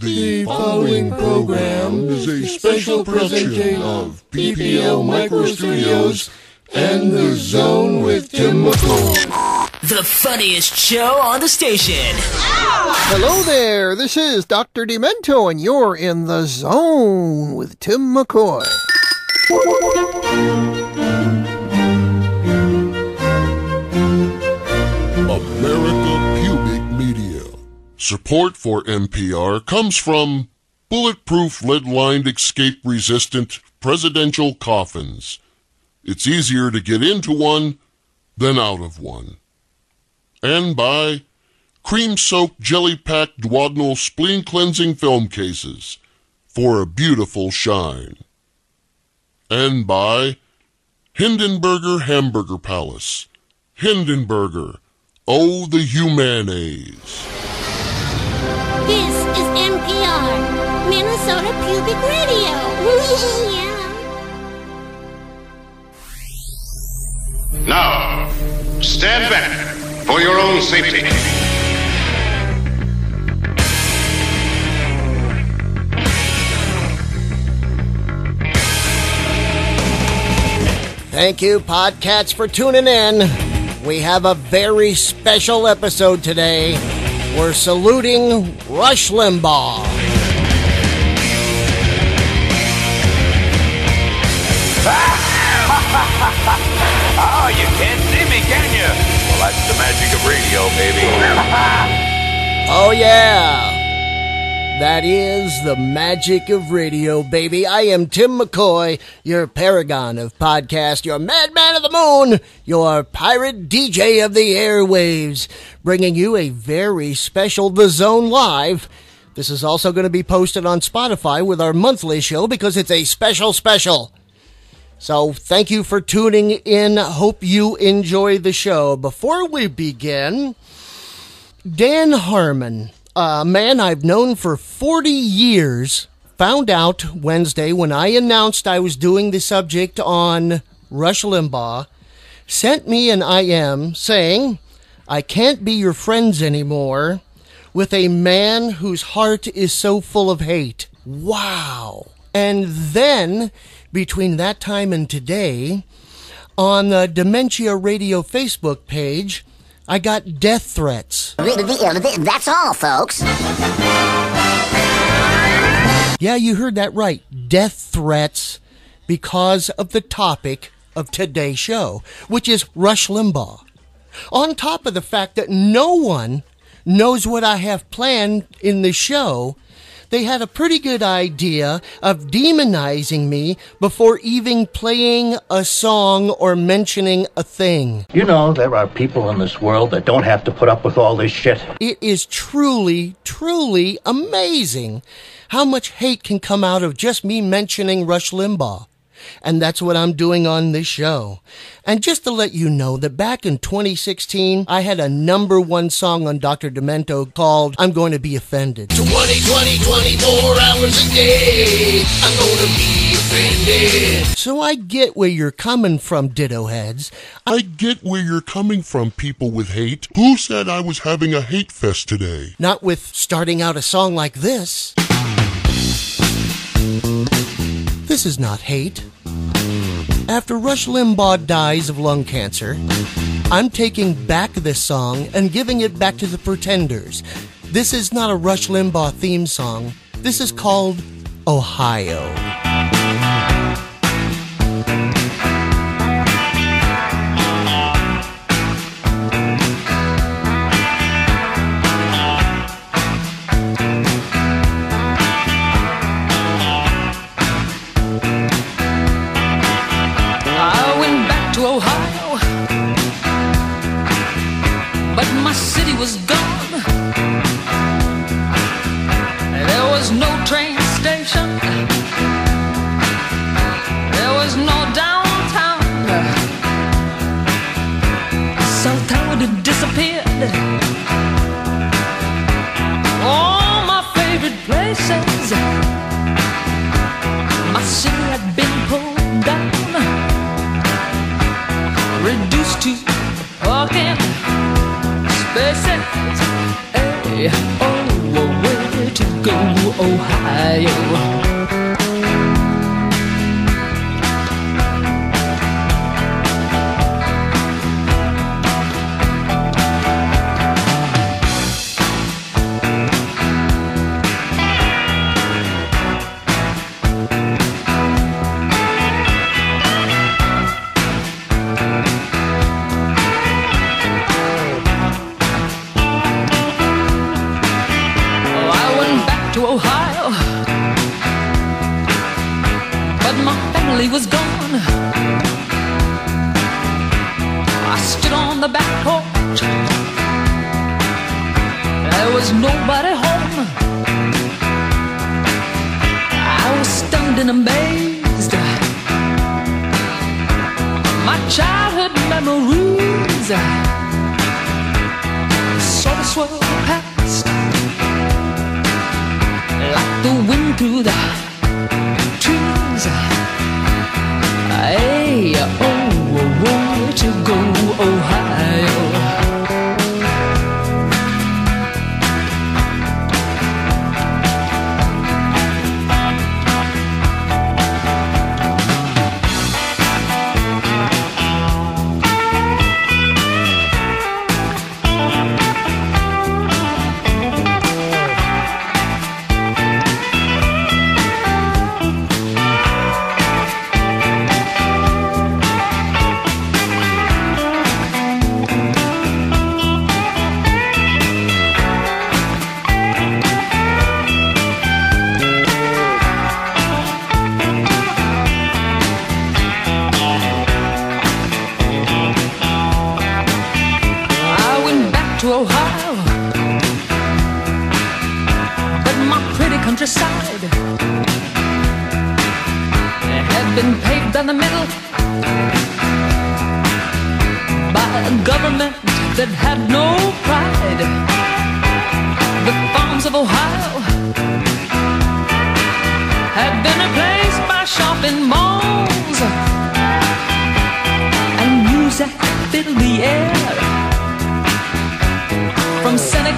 The following program is a special presentation of PPL Micro Studios and The Zone with Tim McCoy. The funniest show on the station. Hello there, this is Dr. Demento, and you're in the zone with Tim McCoy. Support for NPR comes from bulletproof lead-lined escape-resistant presidential coffins. It's easier to get into one than out of one. And by cream-soaked jelly-packed duodenal spleen cleansing film cases for a beautiful shine. And by Hindenburger Hamburger Palace. Hindenburger. Oh, the humanes. This is NPR, Minnesota Pubic Radio. yeah. Now, stand back for your own safety. Thank you, Podcats, for tuning in. We have a very special episode today. We're saluting Rush Limbaugh. Oh, you can't see me, can you? Well, that's the magic of radio, baby. Oh, yeah. That is the magic of radio, baby. I am Tim McCoy, your paragon of podcast, your madman of the moon, your pirate DJ of the airwaves, bringing you a very special The Zone Live. This is also going to be posted on Spotify with our monthly show because it's a special special. So thank you for tuning in. Hope you enjoy the show. Before we begin, Dan Harmon, a man I've known for 40 years, found out Wednesday when I announced I was doing the subject on Rush Limbaugh, sent me an IM saying, I can't be your friends anymore with a man whose heart is so full of hate. Wow. And then, between that time and today, on the Dementia Radio Facebook page, I got death threats. That's all, folks. Yeah, you heard that right. Death threats because of the topic of today's show, which is Rush Limbaugh. On top of the fact that no one knows what I have planned in the show, they had a pretty good idea of demonizing me before even playing a song or mentioning a thing. You know, there are people in this world that don't have to put up with all this shit. It is truly, truly amazing how much hate can come out of just me mentioning Rush Limbaugh. And that's what I'm doing on this show. And just to let you know that back in 2016, I had a number one song on Dr. Demento called I'm Going to Be Offended. 20, 20, 24 hours a day. I'm gonna be offended. So I get where you're coming from, ditto heads. I get where you're coming from, people with hate. Who said I was having a hate fest today? Not with starting out a song like this. This is not hate. After Rush Limbaugh dies of lung cancer, I'm taking back this song and giving it back to the Pretenders. This is not a Rush Limbaugh theme song. This is called Ohio.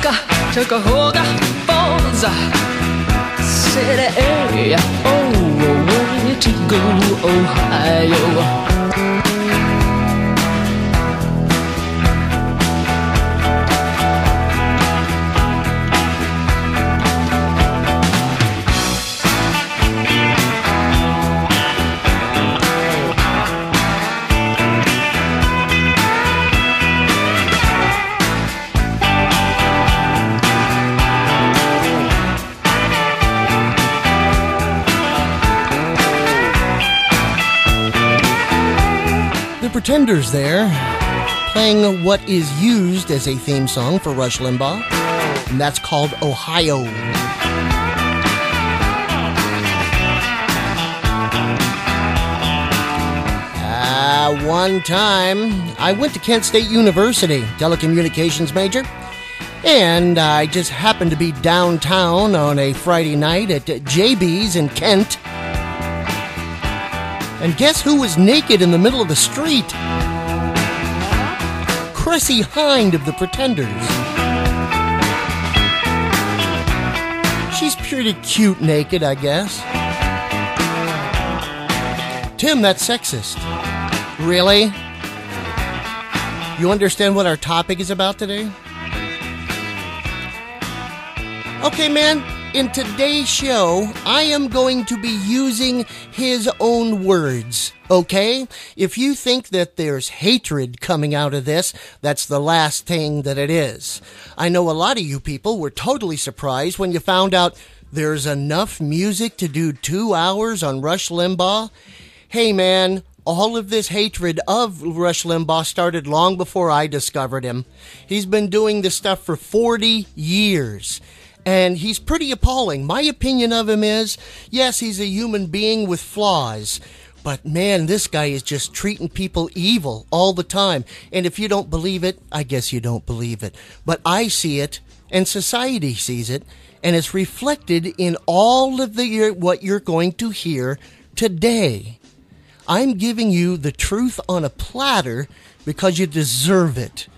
From Seneca to Cuyahoga Falls. City area, oh, oh where to go, Ohio? Pretenders there, playing what is used as a theme song for Rush Limbaugh, and that's called Ohio. Ah, one time I went to Kent State University, telecommunications major, and I just happened to be downtown on a Friday night at JB's in Kent. And guess who was naked in the middle of the street? Chrissie Hynde of the Pretenders. She's pretty cute naked, I guess. Tim, that's sexist. Really? You understand what our topic is about today? Okay, man, in today's show, I am going to be using his own words, okay? If you think that there's hatred coming out of this, that's the last thing that it is. I know a lot of you people were totally surprised when you found out there's enough music to do two hours on Rush Limbaugh. Hey, man, all of this hatred of Rush Limbaugh started long before I discovered him. He's been doing this stuff for 40 years. And he's pretty appalling. My opinion of him is yes, he's a human being with flaws. But man, this guy is just treating people evil all the time. And if you don't believe it, I guess you don't believe it. But I see it, and society sees it, and it's reflected in all of the what you're going to hear today. I'm giving you the truth on a platter because you deserve it.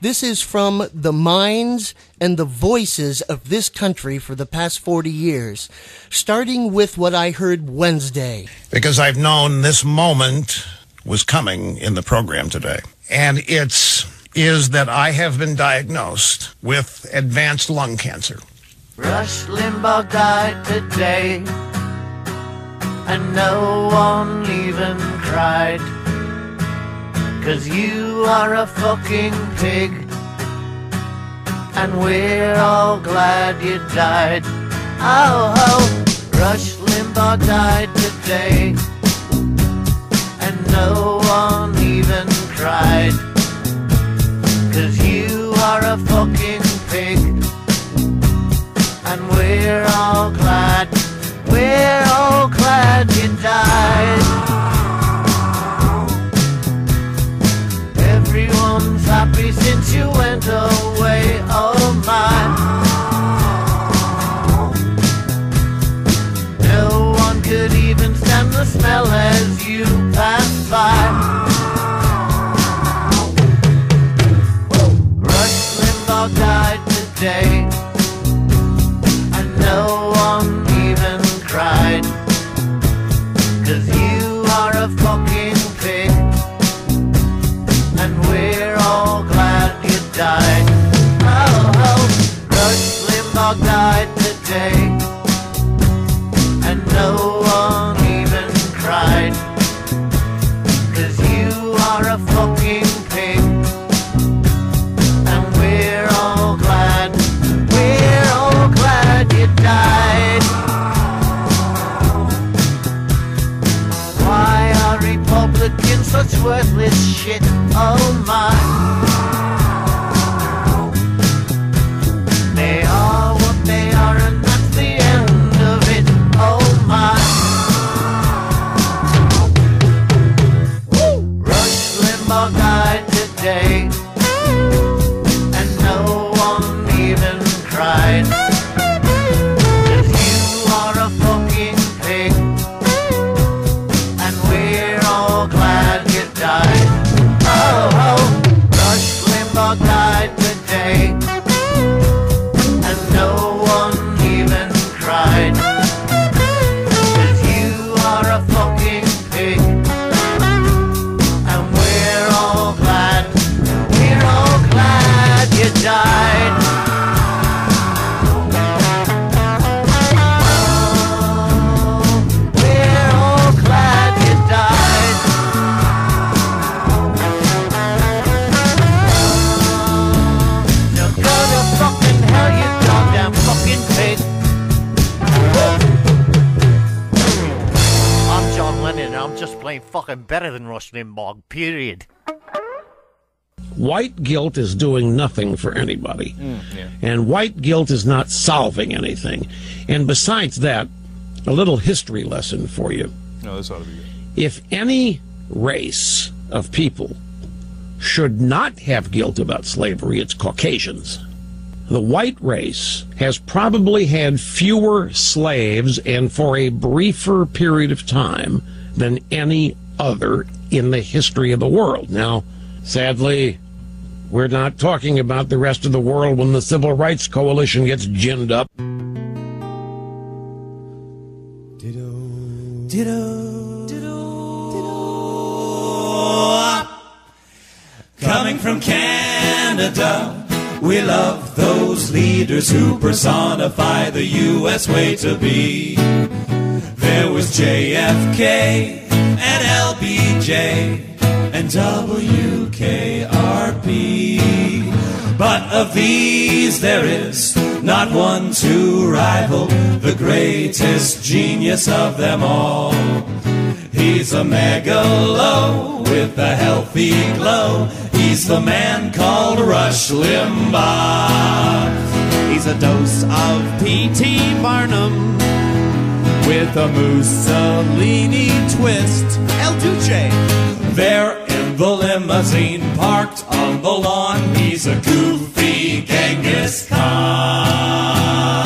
This is from the minds and the voices of this country for the past 40 years, starting with what I heard Wednesday. because I've known this moment was coming in the program today. And it's is that I have been diagnosed with advanced lung cancer. Rush Limbaugh died today, and no one even cried. Cause you are a fucking pig, and we're all glad you died. Oh, oh, Rush Limbaugh died today, and no one even cried. Cause you are a fucking pig and we're all glad, we're all glad you died. Happy since you went away, oh my. No one could even stand the smell as you passed by. Rush Limbaugh died today guilt is doing nothing for anybody. Mm, and white guilt is not solving anything. And besides that, a little history lesson for you. No, this ought to be good. If any race of people should not have guilt about slavery, it's Caucasians. The white race has probably had fewer slaves and for a briefer period of time than any other in the history of the world. Now, sadly, we're not talking about the rest of the world when the Civil Rights Coalition gets ginned up. Coming from Canada, we love those leaders who personify the U.S. way to be. There was JFK and LBJ and WKRP. But of these, there is not one to rival the greatest genius of them all. He's a megalo with a healthy glow. He's the man called Rush Limbaugh. He's a dose of P.T. Barnum with a Mussolini twist. Il Duce. There the limousine parked on the lawn, he's a goofy Genghis Khan.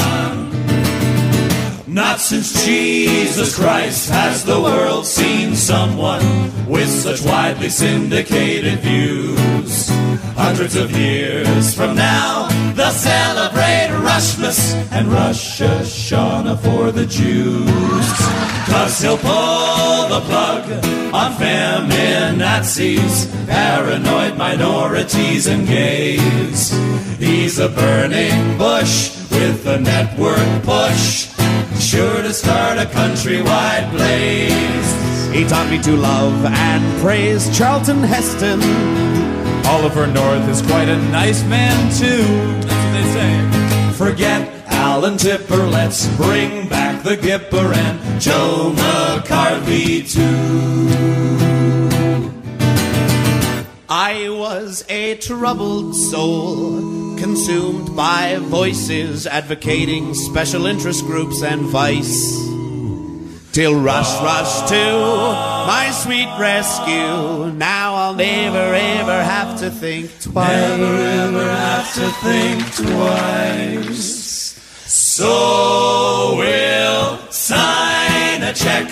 Not since Jesus Christ has the world seen someone with such widely syndicated views. Hundreds of years from now, they'll celebrate Rushmas and Rosh Hashanah for the Jews. Cause he'll pull the plug on feminine Nazis, paranoid minorities and gays. He's a burning bush with a network push, sure to start a countrywide blaze. He taught me to love and praise Charlton Heston. Oliver North is quite a nice man, too. That's what they say. Forget Al and Tipper, let's bring back the Gipper and Joe McCarthy too. I was a troubled soul, consumed by voices advocating special interest groups and vice. Till Rush Rush to my sweet rescue. Now I'll never ever have to think twice. Never ever have to think twice. So we'll sign a check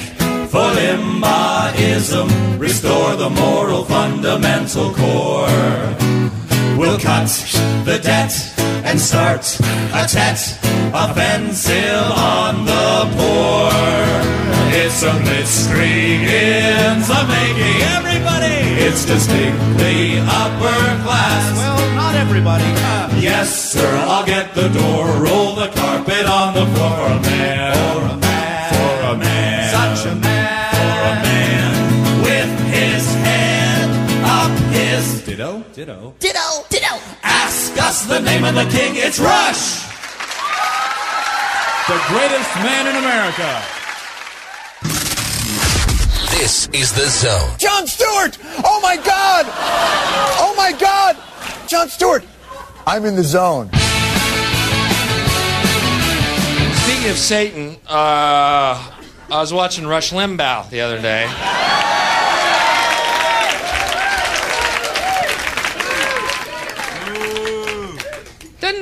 for Limbaughism, restore the moral fundamental core. We'll cut the debt and start a tet offensive on the poor. It's a blitzkrieg in the making. Everybody! It's distinctly upper class. Well, not everybody. Uh, Yes, sir, I'll get the door, roll the carpet on the floor for a man. For a man. For a man. such a man. For a man with his head up his. Ditto, ditto. Ditto, ditto. Ask us the name of the king, it's Rush! The greatest man in America. This is The Zone. John Stewart! Oh my God! Oh my God! John Stewart! I'm in the zone. Speaking of Satan, uh, I was watching Rush Limbaugh the other day.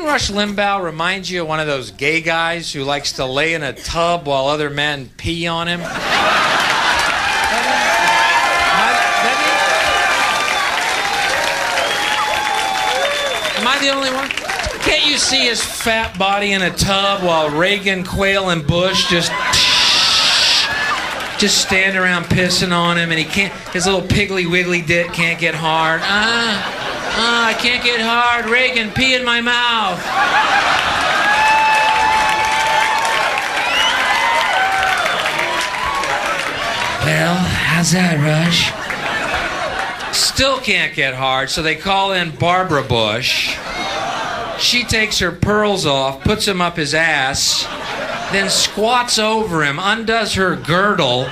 Rush Limbaugh remind you of one of those gay guys who likes to lay in a tub while other men pee on him? Am I the only one? Can't you see his fat body in a tub while Reagan, Quayle, and Bush just just stand around pissing on him, and he can't. His little piggly wiggly dick can't get hard. Ah, ah, I can't get hard. Reagan, pee in my mouth. Well, how's that, Rush? Still can't get hard, so they call in Barbara Bush. She takes her pearls off, puts them up his ass, then squats over him, undoes her girdle.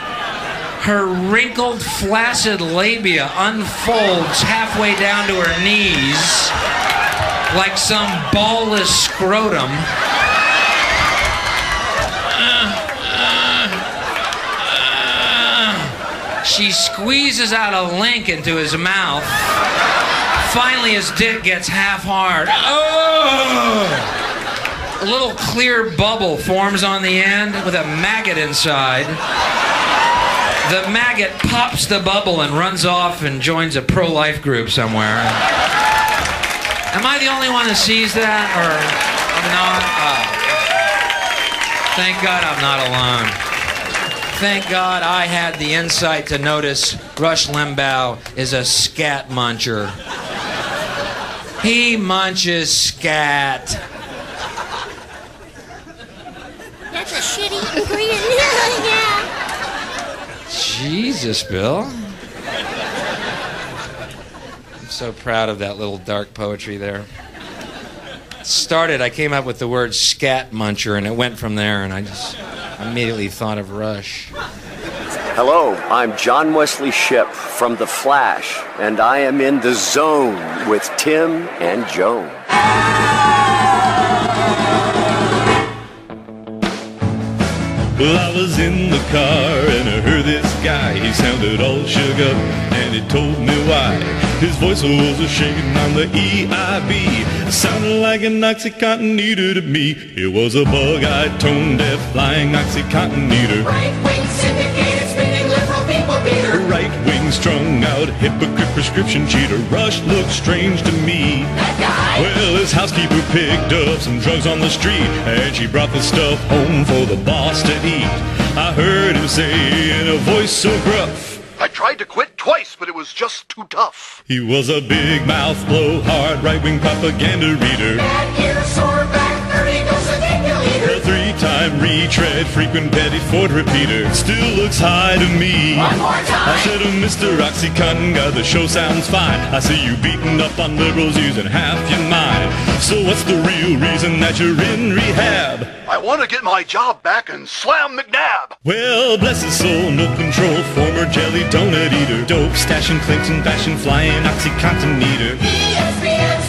Her wrinkled, flaccid labia unfolds halfway down to her knees like some ballless scrotum. She squeezes out a link into his mouth. Finally, his dick gets half hard. Oh! A little clear bubble forms on the end with a maggot inside. The maggot pops the bubble and runs off and joins a pro life group somewhere. Am I the only one that sees that? Or I'm not? Oh. Thank God I'm not alone. Thank God I had the insight to notice Rush Limbaugh is a scat muncher. He munches scat. That's a shitty ingredient. Jesus, Bill. I'm so proud of that little dark poetry there. Started, I came up with the word scat muncher, and it went from there, and I just immediately thought of Rush. Hello, I'm John Wesley Shipp from The Flash, and I am in the zone with Tim and Joan. Well, I was in the car and I heard this guy. He sounded all shook up. and he told me why. His voice was a shaking on the EIB. Sounded like an Oxycontin eater to me. It was a bug-eyed, tone-deaf, flying Oxycontin eater. Liberal people beater. Right wing strung out, hypocrite prescription cheater. Rush looked strange to me. That guy? Well, his housekeeper picked up some drugs on the street, and she brought the stuff home for the boss to eat. I heard him say in a voice so gruff. I tried to quit twice, but it was just too tough. He was a big mouth, blowhard, right wing propaganda reader. Bad ear, sore back, retread, frequent Betty Ford repeater. Still looks high to me. One more time. I said, oh, Mr. Oxycontin guy, the show sounds fine. I see you beating up on liberals using half your mind. So what's the real reason that you're in rehab? I want to get my job back and slam McNabb. Well, bless his soul, no control, former jelly donut eater. Dope, stashing Clinton, bashing, flying Oxycontin eater.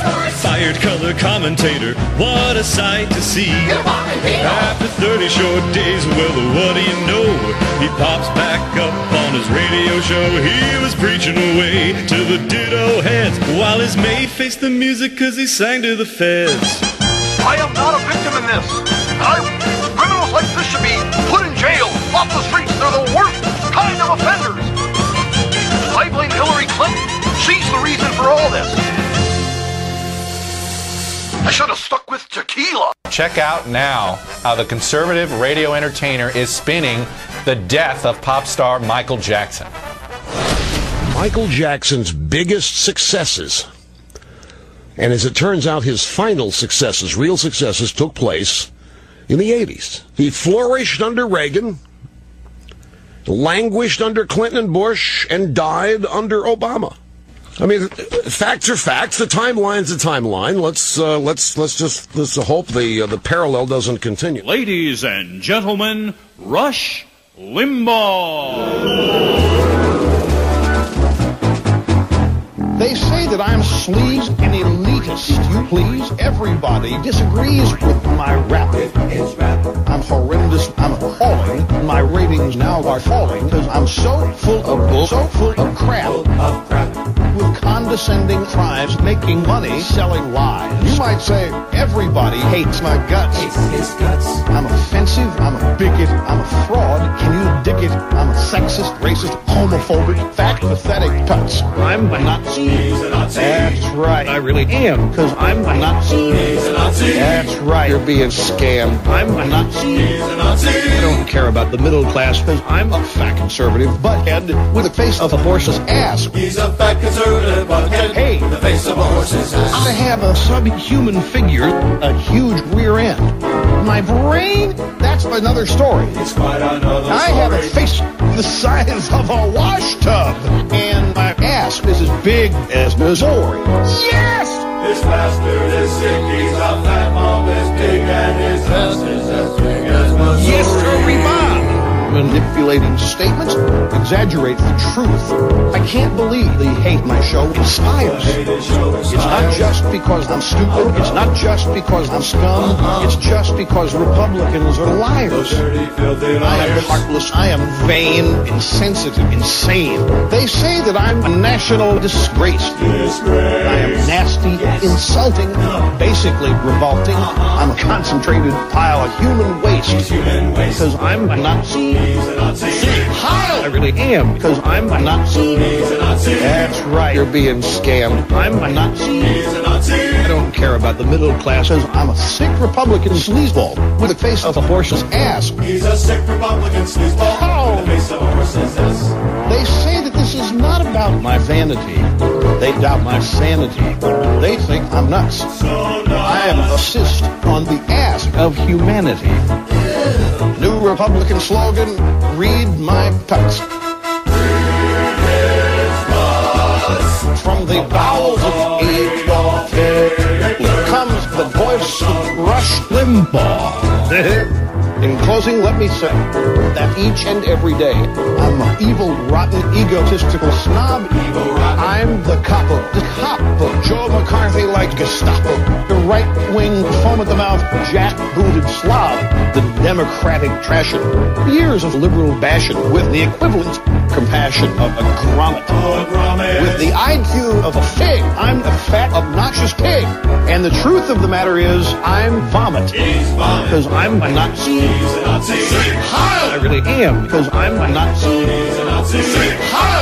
Sports. Fired color commentator, what a sight to see. After 30 short days, well, what do you know? He pops back up on his radio show. He was preaching away to the ditto heads while his mate faced the music cause he sang to the feds. I am not a victim in this. I, criminals like this should be put in jail, off the streets. They're the worst kind of offenders. I blame Hillary Clinton. She's the reason for all this. I should have stuck with tequila. Check out now how the conservative radio entertainer is spinning the death of pop star Michael Jackson. Michael Jackson's biggest successes, and as it turns out, his final successes, real successes, took place in the 80s. He flourished under Reagan, languished under Clinton and Bush, and died under Obama. I mean, facts are facts. The timeline's a timeline. Let's uh, let's let's just let's hope the uh, the parallel doesn't continue. Ladies and gentlemen, Rush Limbaugh. They say that I'm sleaze and elitist. You please, everybody disagrees with my rap. I'm horrendous. I'm appalling. My ratings now are falling because I'm so full of bull, so full of crap. With condescending crimes, making money, selling lies. You might say everybody hates my guts. I'm offensive. I'm a bigot. I'm a fraud. Can you dig it? I'm a sexist, racist, homophobic, fat, pathetic tuts. I'm a Nazi. That's right. I really am, because I'm a Nazi. That's right. You're being scammed. I'm a Nazi. I don't care about the middle class, because I'm a fat conservative butthead with the face of a horse's ass. He's a fat conservative butthead. Hey, the face of a horse's ass. I have a subhuman figure, a huge rear end. My brain, that's another story. It's quite another I have a face the size of a wash tub, and my ass is as big as Missouri. Yes! This bastard is sick, he's a fat mom is big, and his ass is as big as Missouri. Yes, Bob! Manipulating statements, exaggerate the truth. I can't believe they hate my show inspires. It's not just because I'm stupid. It's not just because I'm scum. It's just because Republicans are liars. I am heartless. I am vain, insensitive, insane. They say that I'm a national disgrace. I am nasty, insulting, basically revolting. I'm a concentrated pile of human waste. Because I'm a Nazi. I really am, because I'm a Nazi. That's right. You're being scammed. I'm a Nazi. Don't care about the middle class, I'm a sick Republican sleazeball with the face of a horse's ass. He's a sick Republican sleazeball Oh. with the face of a horse's ass. They say that this is not about my vanity. They doubt my sanity. They think I'm nuts. I am a cyst on the ass of humanity. New Republican slogan, read my tucks. From the bowels of A12 Rush Limbaugh. In closing, let me say that each and every day, I'm an evil, rotten, egotistical snob. I'm the cop of the cop of Joe McCarthy like Gestapo. The right-wing, foam-at-the-mouth, jack-booted slob. The democratic trashing. Years of liberal bashing with the equivalent compassion of a grommet. With the IQ of a fig, I'm a fat, obnoxious pig. And the truth of the matter is, I'm vomit. Because I'm a Nazi. I really am, because I'm a Nazi.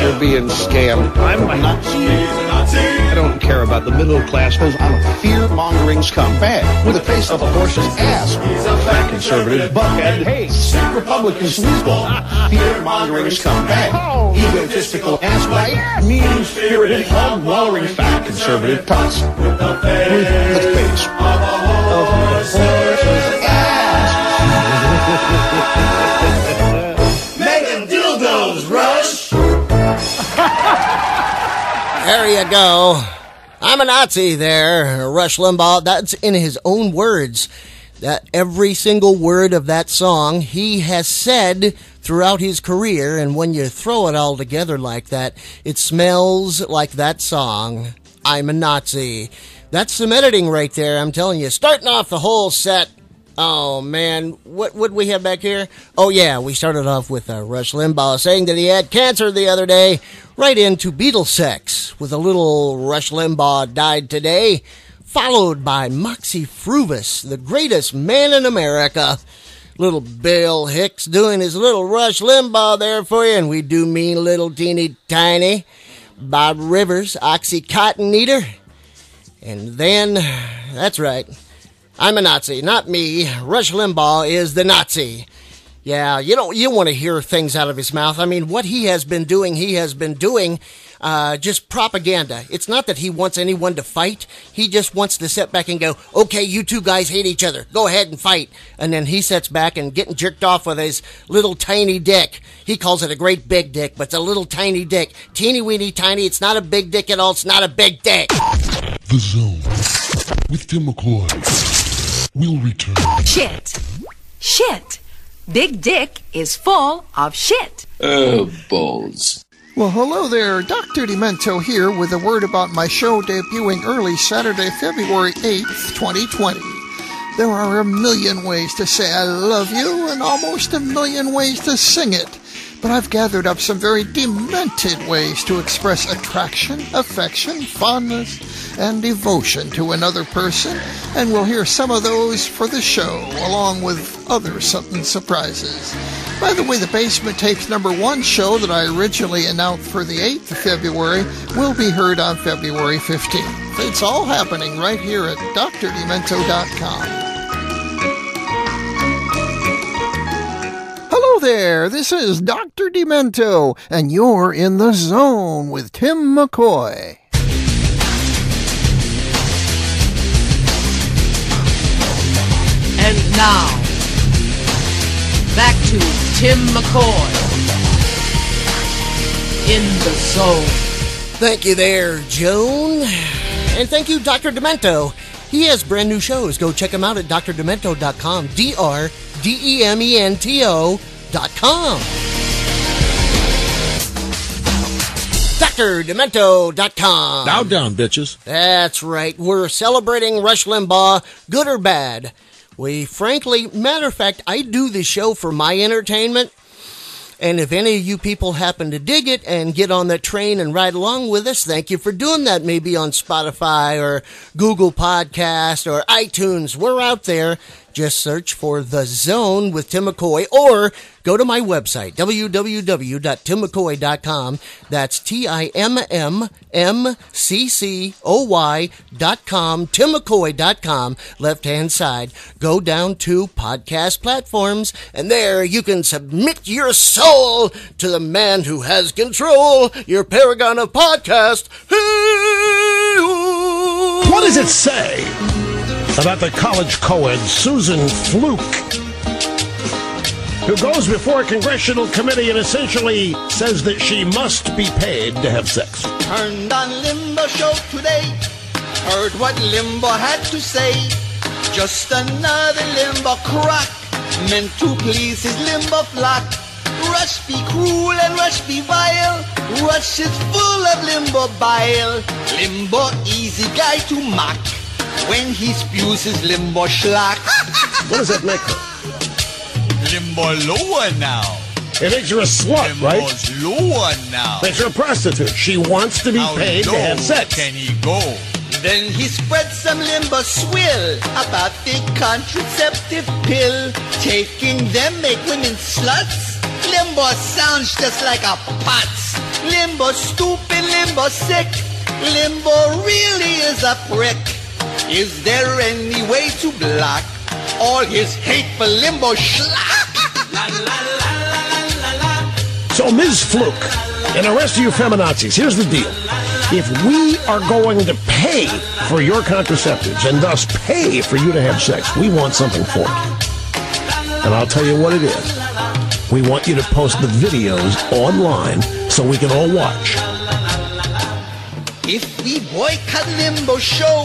You're being scammed. I'm a Nazi. I don't care about the middle class, because I'm a fear-mongering scumbag oh. with the face of a horse's ass. Fat conservative, buckhead, hates Republicans, weasel, fear-mongering scumbag, egotistical ass bite, mean-spirited, hog-wallering fat conservative tots with the face of a horse's ass. Making dildos, Rush! There you go. I'm a Nazi there, Rush Limbaugh. That's in his own words. That every single word of that song he has said throughout his career, and when you throw it all together like that, it smells like that song. I'm a Nazi. That's some editing right there, I'm telling you. Starting off the whole set. Oh man, what would we have back here? Oh yeah, we started off with uh, Rush Limbaugh saying that he had cancer the other day, right into Beatle sex with a little Rush Limbaugh died today, followed by Moxy Früvous, the greatest man in America. Little Bill Hicks doing his little Rush Limbaugh there for you, and we do mean little teeny tiny. Bob Rivers, Oxycontin Eater. And then, that's right, I'm a Nazi, not me. Rush Limbaugh is the Nazi. Yeah, you don't you want to hear things out of his mouth. I mean, what he has been doing, he has been doing uh, just propaganda. It's not that he wants anyone to fight. He just wants to sit back and go, okay, you two guys hate each other. Go ahead and fight. And then he sits back and getting jerked off with his little tiny dick. He calls it a great big dick, but it's a little tiny dick. Teeny weeny tiny. It's not a big dick at all. It's not a big dick. The Zone with Tim McCoy will return. Shit. Shit. Big Dick is full of shit. Oh, balls. Well, hello there. Dr. Demento here with a word about my show debuting early Saturday, February 8th, 2020. There are a million ways to say I love you and almost a million ways to sing it. But I've gathered up some very demented ways to express attraction, affection, fondness, and devotion to another person, and we'll hear some of those for the show, along with other something surprises. By the way, the Basement Tapes number one show that I originally announced for the 8th of February will be heard on February 15th. It's all happening right here at drdemento.com. there, this is Dr. Demento, and you're in the zone with Tim McCoy. And now, back to Tim McCoy in the zone. Thank you there, Joan. And thank you, Dr. Demento. He has brand new shows. Go check him out at drdemento.com. D R D E M E N T O.com. DrDemento.com. Bow down, bitches. That's right. We're celebrating Rush Limbaugh, good or bad. We frankly, matter of fact, I do this show for my entertainment. And if any of you people happen to dig it and get on that train and ride along with us, thank you for doing that. Maybe on Spotify or Google Podcast or iTunes. We're out there. Just search for The Zone with Tim McCoy or go to my website, www.timmccoy.com. That's T-I-M-M-M-C-C-O-Y dot com, timmccoy.com, left-hand side. Go down to podcast platforms, and there you can submit your soul to the man who has control, your paragon of podcast. What does it say about the college co-ed Susan Fluke, who goes before a congressional committee and essentially says that she must be paid to have sex? Turned on Limbo show today. Heard what Limbo had to say. Just another Limbo crock. Meant to please his Limbo flock. Rush be cruel and Rush be vile. Rush is full of Limbo bile. Limbo easy guy to mock. When he spews his Limbo schlock. What does that make her? Limbo lower now. It makes her a slut, right? lower now. Makes her a prostitute. She wants to be How paid to have sex. Can he go? Then he spreads some limbo swill about the contraceptive pill. Taking them make women sluts. Limbo sounds just like a putz. Limbo stupid, limbo sick. Limbo really is a prick. Is there any way to block all his hateful limbo schlock? So, Ms. Fluke, and the rest of you feminazis, here's the deal. If we are going to pay for your contraceptives and thus pay for you to have sex, we want something for it. And I'll tell you what it is. We want you to post the videos online so we can all watch. If we boycott Limbo show,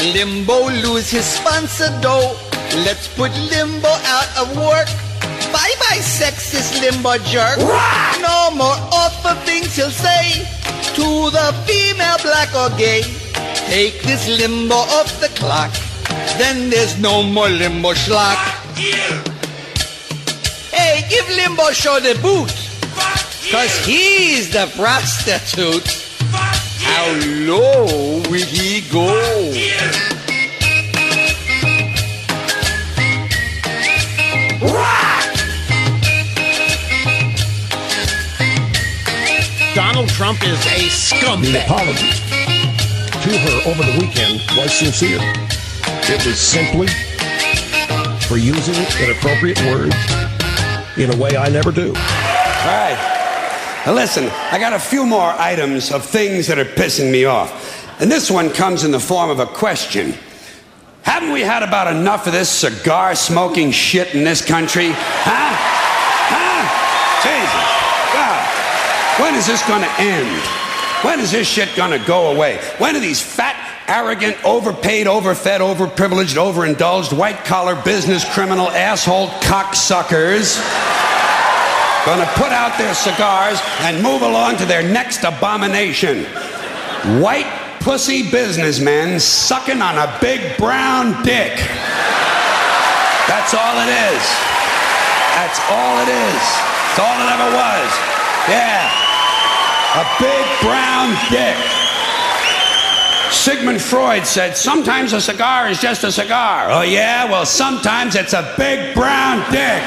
Limbo lose his sponsor dough. Let's put Limbo out of work. Bye bye, sexist Limbo jerk. No more awful things he'll say to the female, black or gay. Take this Limbo off the clock, then there's no more Limbo schlock. Hey, give Limbo show the boot, cause he's the prostitute. How low will he go? Donald Trump is a scumbag. The scumbag. apology to her over the weekend was sincere. It was simply for using inappropriate words in a way I never do. Now listen, I got a few more items of things that are pissing me off. And this one comes in the form of a question. Haven't we had about enough of this cigar smoking shit in this country? Huh? Huh? Jesus. God. When is this going to end? When is this shit going to go away? When are these fat, arrogant, overpaid, overfed, overprivileged, overindulged, white collar business criminal asshole cocksuckers going to put out their cigars and move along to their next abomination? White pussy businessmen sucking on a big brown dick. That's all it is. That's all it is. That's all it ever was. Yeah. A big brown dick. Sigmund Freud said, sometimes a cigar is just a cigar. Oh, yeah? Well, sometimes it's a big brown dick.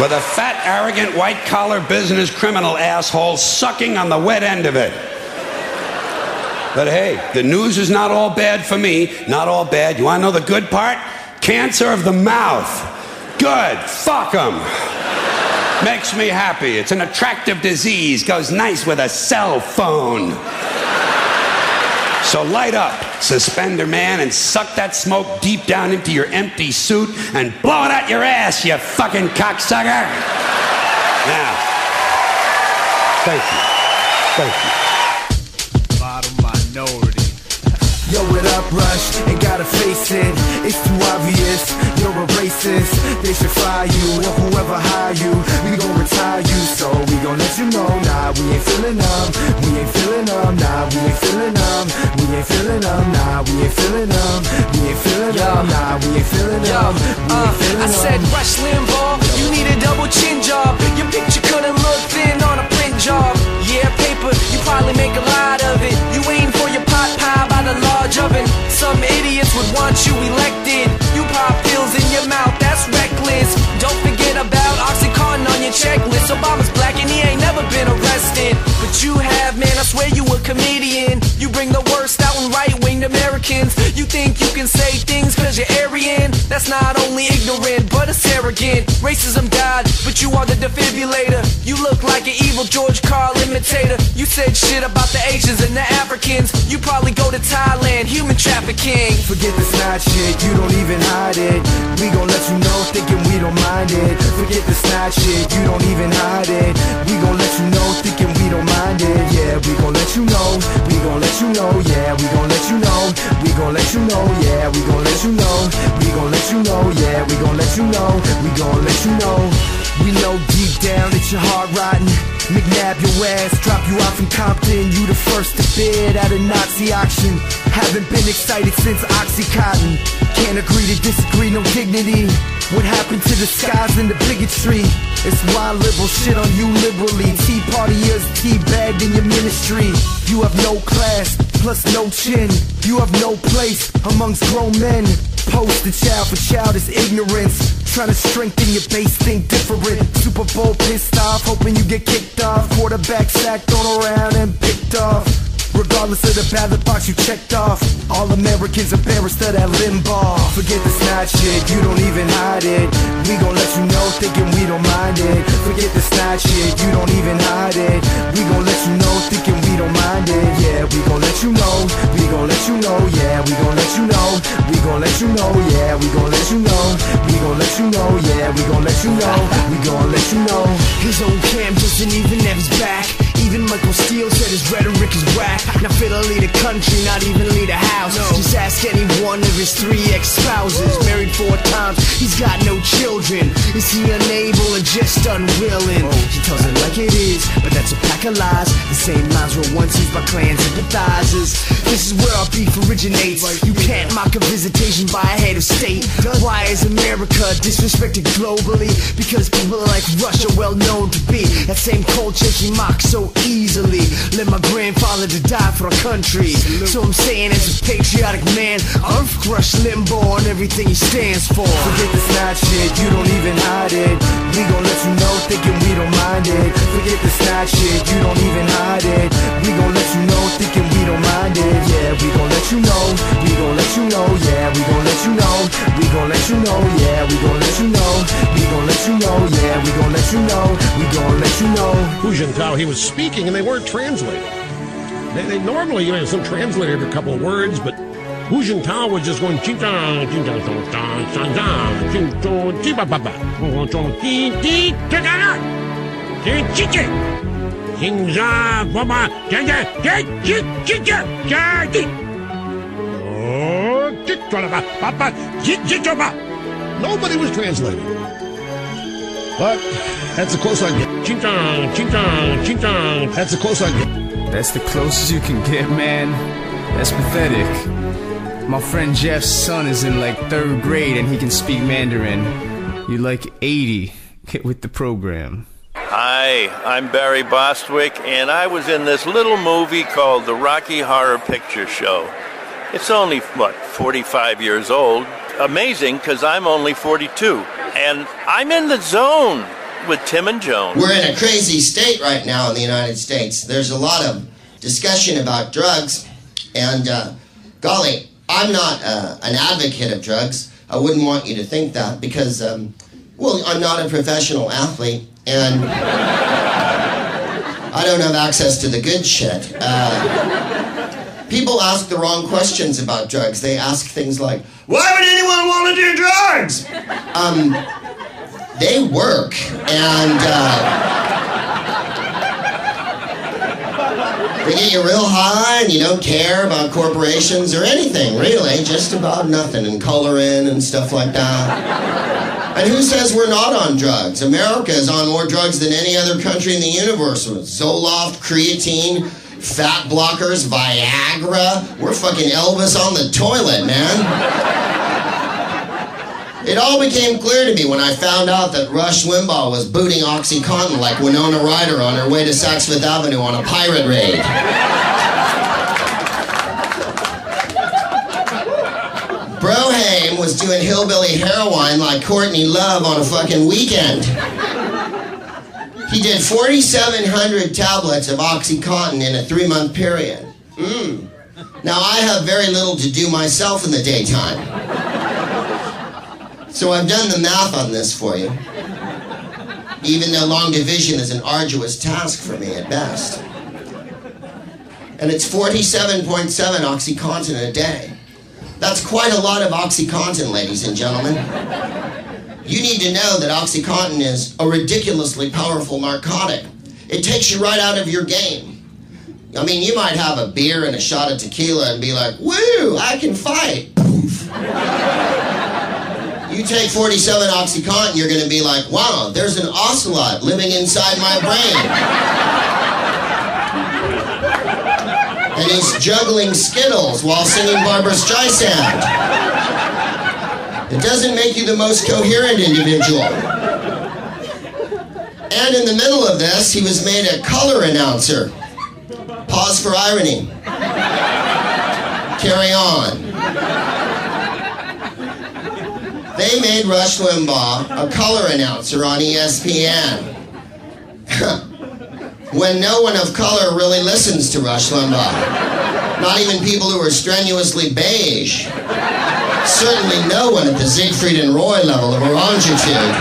With a fat, arrogant, white collar business criminal asshole sucking on the wet end of it. But hey, the news is not all bad for me. Not all bad. You want to know the good part? Cancer of the mouth. Good. Fuck them. Makes me happy. It's an attractive disease. Goes nice with a cell phone. So light up, suspender man, and suck that smoke deep down into your empty suit and blow it out your ass, you fucking cocksucker. Now, thank you. Thank you. Yo, up, Rush? Ain't gotta face it, it's too obvious. You're a racist, they should fire you or whoever hire you. We gon' retire you, so we gon' let you know. Nah, we ain't feeling them, we ain't feeling them. Nah, we ain't feeling them, we ain't feeling them. Nah, we ain't feeling them, we ain't feeling them. Nah, we ain't feeling them, we ain't uh, feeling I said. Rush Limbaugh, you need a double chin job. Your picture couldn't look thin on a print job. Yeah, paper, you probably make a lot of it. You aim for pie by large oven. Some idiots would want you elected. You pop pills in your mouth, that's reckless. Don't forget about Oxycontin on your checklist. Obama's black and he ain't never been arrested. But you have, man, I swear you a comedian. You bring the worst out in right winged Americans. You think you can say things cause you're Aryan? That's not only ignorant, arrogant. Racism died, but you are the defibrillator. You look like an evil George Carlin imitator. You said shit about the Asians and the Africans. You probably go to Thailand, human trafficking. Forget the snot shit, you don't even hide it. We gon' let you know, thinking we don't mind it. Forget the snot shit, you don't even hide it. We gon' let you know, thinking we don't mind it. Yeah, we gon' let you know, we gon' let you know. Yeah, we gon' let you know, we gon' let you know. Yeah, we gon' let you know, we gon' let you know. Yeah, we gon' let you know, we gon' let you know. We know deep down that your heart rotten. McNab your ass, drop you off in Compton. You the first to bid at a Nazi auction. Haven't been excited since Oxycontin. Can't agree to disagree, no dignity. What happened to the skies and the bigotry? It's why liberal shit on you liberally. Tea partiers teabagged in your ministry. You have no class, plus no chin. You have no place amongst grown men. Post the child for childish ignorance. Trying to strengthen your base, think different. Super Bowl pissed off, hoping you get kicked off. Quarterback sack thrown around and picked off. Regardless of the ballot box you checked off All Americans embarrassed of that Limbaugh Forget the snide shit, you don't even hide it We gon' let you know, thinking we don't mind it Forget the snide shit, you don't even hide it We gon' let you know, thinking we don't mind it Yeah, we gon' let you know, we gon' let you know Yeah, we gon' let you know, we gon' let you know Yeah, we gon' let you know, we gon' let you know Yeah, we gon' let you know, we gon' let you know His own cam doesn't even have his back even Michael Steele said his rhetoric is whack. Not fit to lead a country, not even lead a house. Just ask any one of his three ex-spouses. Married four times, he's got no children. Is he unable or just unwilling? He tells it like it is, but that's a pack of lies. The same lies were once used by Klan sympathizers. This is where our beef originates. You can't mock a visitation by a head of state. Why is America disrespected globally? Because people like Russia well known to be that same culture he mocks so easily. Let my grandfather to die for our country. So I'm saying, as a patriotic man, I'll crush Limbaugh on everything he stands for. Forget the snide shit, you don't even hide it. We gon' let you know, thinking we don't mind it. Forget the snide shit, you don't even hide it. We gon' let you know, thinking we don't mind it. Yeah, we gon' let you know, we gon' let you know. Yeah, we gon' let you know, we gon' let you know. Yeah, we gon' let you know, we gon' let you know. Yeah, we gon' let you know, we gon' let you know. Hu Jintao, he was speaking and they weren't translating. They, they normally, you know, some translated a couple of words, but Hu Jintao was just going ching chong, ching chong, chong chong, chong chong, ching chong, ching ba ba ba, chong chong, ching ching, ching ching ching ching, ching za ba ba, ching ching, ching ching ching ching, ching. Oh, ching chong ba ba ba, ching ching ba. Nobody was translating. But that's the close I get. Ching chong, ching chong, ching chong. That's the close I get. That's the closest you can get, man. That's pathetic. My friend Jeff's son is in like third grade and he can speak Mandarin. You're like 80. Get with the program. Hi, I'm Barry Bostwick, and I was in this little movie called The Rocky Horror Picture Show. It's only, what, 45 years old. Amazing, because I'm only 42. And I'm in the zone with Tim and Joan. We're in a crazy state right now in the United States. There's a lot of discussion about drugs, and uh, golly, I'm not uh, an advocate of drugs. I wouldn't want you to think that because, um, well, I'm not a professional athlete, and I don't have access to the good shit. Uh, people ask the wrong questions about drugs. They ask things like, why would anyone want to do drugs? Um, they work, and uh, they get you real high, and you don't care about corporations or anything, really, just about nothing, and coloring and stuff like that. And who says we're not on drugs? America is on more drugs than any other country in the universe Zoloft, creatine, fat blockers, Viagra. We're fucking Elvis on the toilet, man. It all became clear to me when I found out that Rush Limbaugh was booting OxyContin like Winona Ryder on her way to Saks Fifth Avenue on a pirate raid. Broham was doing hillbilly heroin like Courtney Love on a fucking weekend. He did 4,700 tablets of OxyContin in a three month period. Mm. Now, I have very little to do myself in the daytime. So I've done the math on this for you. Even though long division is an arduous task for me at best. And it's 47.7 OxyContin a day. That's quite a lot of OxyContin, ladies and gentlemen. You need to know that OxyContin is a ridiculously powerful narcotic. It takes you right out of your game. I mean, you might have a beer and a shot of tequila and be like, woo, I can fight. You take 47 OxyContin, you're going to be like, wow, there's an ocelot living inside my brain. and he's juggling Skittles while singing Barbra Streisand. It doesn't make you the most coherent individual. And in the middle of this, he was made a color announcer. Pause for irony. Carry on. They made Rush Limbaugh a color announcer on ESPN. when no one of color really listens to Rush Limbaugh. Not even people who are strenuously beige. Certainly no one at the Siegfried and Roy level of orangitude.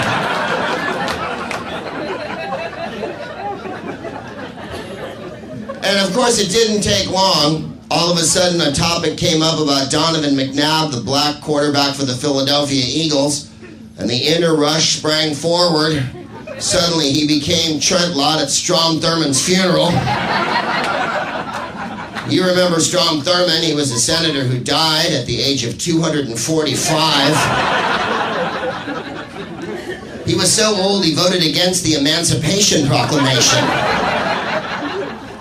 And of course, it didn't take long. All of a sudden, a topic came up about Donovan McNabb, the black quarterback for the Philadelphia Eagles, and the inner rush sprang forward. Suddenly, he became Trent Lott at Strom Thurmond's funeral. You remember Strom Thurmond? He was a senator who died at the age of 245. He was so old, he voted against the Emancipation Proclamation.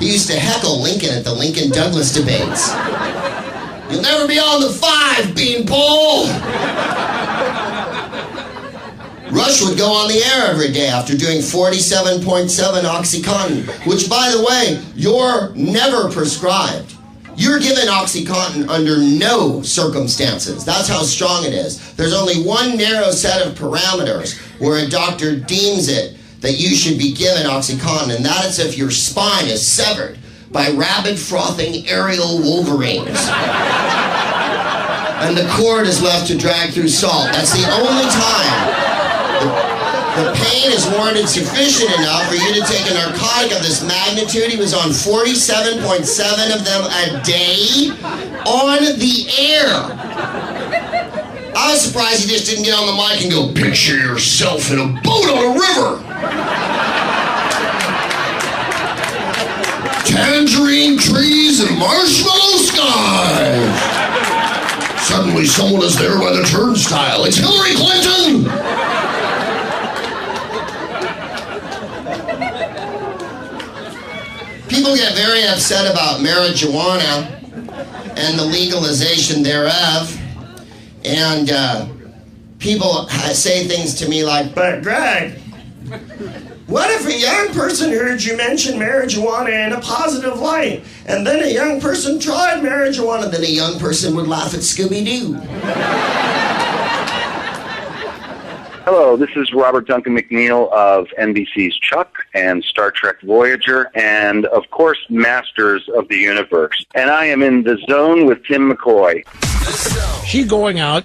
He used to heckle Lincoln at the Lincoln Douglas debates. You'll never be on the five, Beanpole! Rush would go on the air every day after doing 47.7 Oxycontin, which, by the way, you're never prescribed. You're given Oxycontin under no circumstances. That's how strong it is. There's only one narrow set of parameters where a doctor deems it that you should be given Oxycontin, and that is if your spine is severed by rabid, frothing aerial wolverines. and the cord is left to drag through salt. That's the only time the pain is warranted sufficient enough for you to take a narcotic of this magnitude. He was on 47.7 of them a day on the air. I was surprised he just didn't get on the mic and go, picture yourself in a boat on a river. Tangerine trees and marshmallow skies. Suddenly someone is there by the turnstile. It's Hillary Clinton! People get very upset about marijuana and the legalization thereof. And uh, people say things to me like, But Greg, what if a young person heard you mention marijuana in a positive light, and then a young person tried marijuana, then a young person would laugh at Scooby Doo? Hello, this is Robert Duncan McNeill of NBC's Chuck and Star Trek Voyager, and of course, Masters of the Universe. And I am in the zone with Tim McCoy. She going out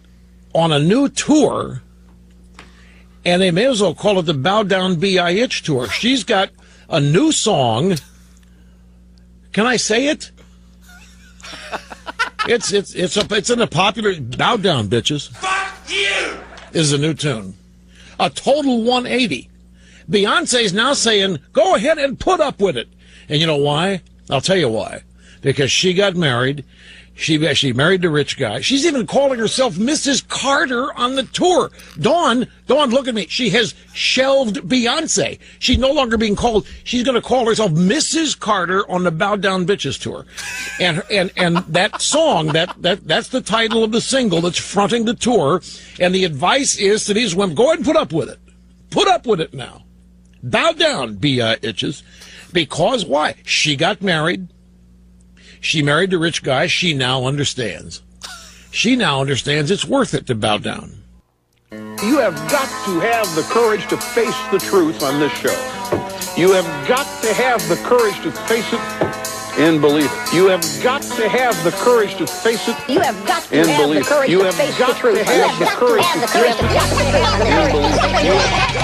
on a new tour, and they may as well call it the Bow Down B.I.H. tour. She's got a new song. Can I say it? It's it's it's a it's in a popular Bow Down, bitches. Fuck you. Is a new tune. A total 180. Beyonce's now saying, go ahead and put up with it. And you know why? I'll tell you why. Because she got married. She, she married the rich guy. She's even calling herself Mrs. Carter on the tour. Dawn, Dawn, look at me. She has shelved Beyonce. She's no longer being called, she's going to call herself Mrs. Carter on the Bow Down Bitches tour. And, and, and that song, that, that, that's the title of the single that's fronting the tour. And the advice is to these women, go ahead and put up with it. Put up with it now. Bow down, B.I.H.'s. Uh, because why? She got married. She married the rich guy. She now understands. She now understands it's worth it to bow down. You have got to have the courage to face the truth on this show. You have got to have the courage to face it and believe it. You have got to have the courage to face it You have got to and have believe the courage. You to have face got the truth. to have the courage to You face have got to it have the and courage to believe it.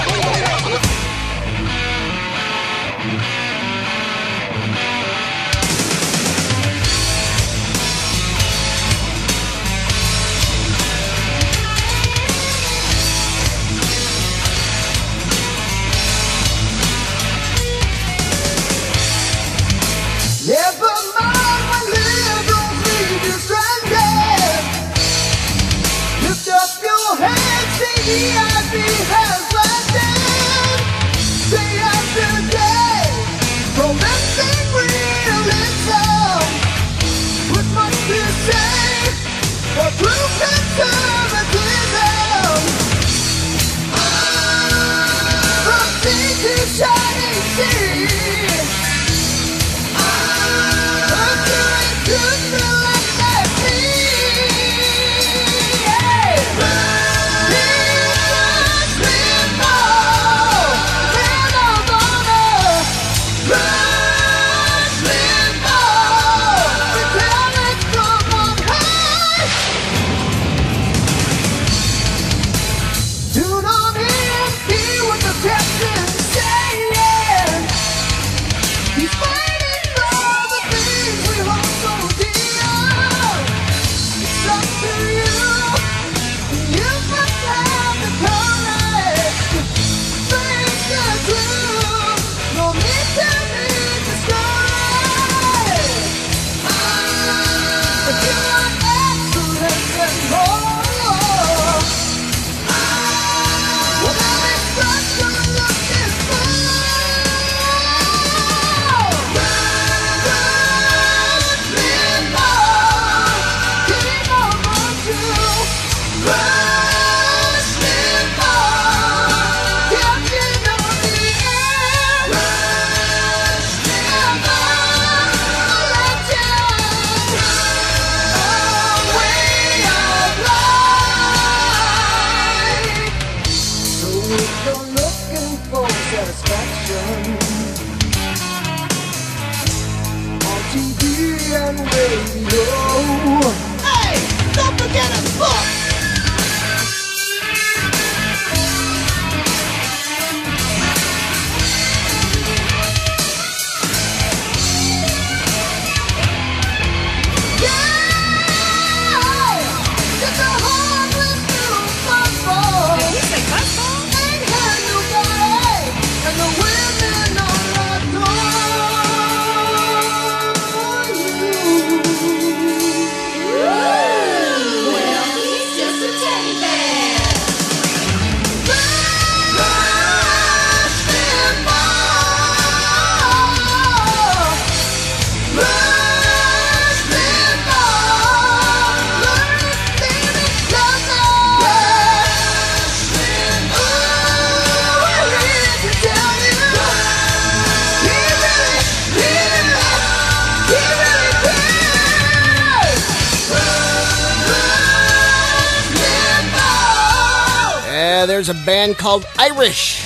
Band called Irish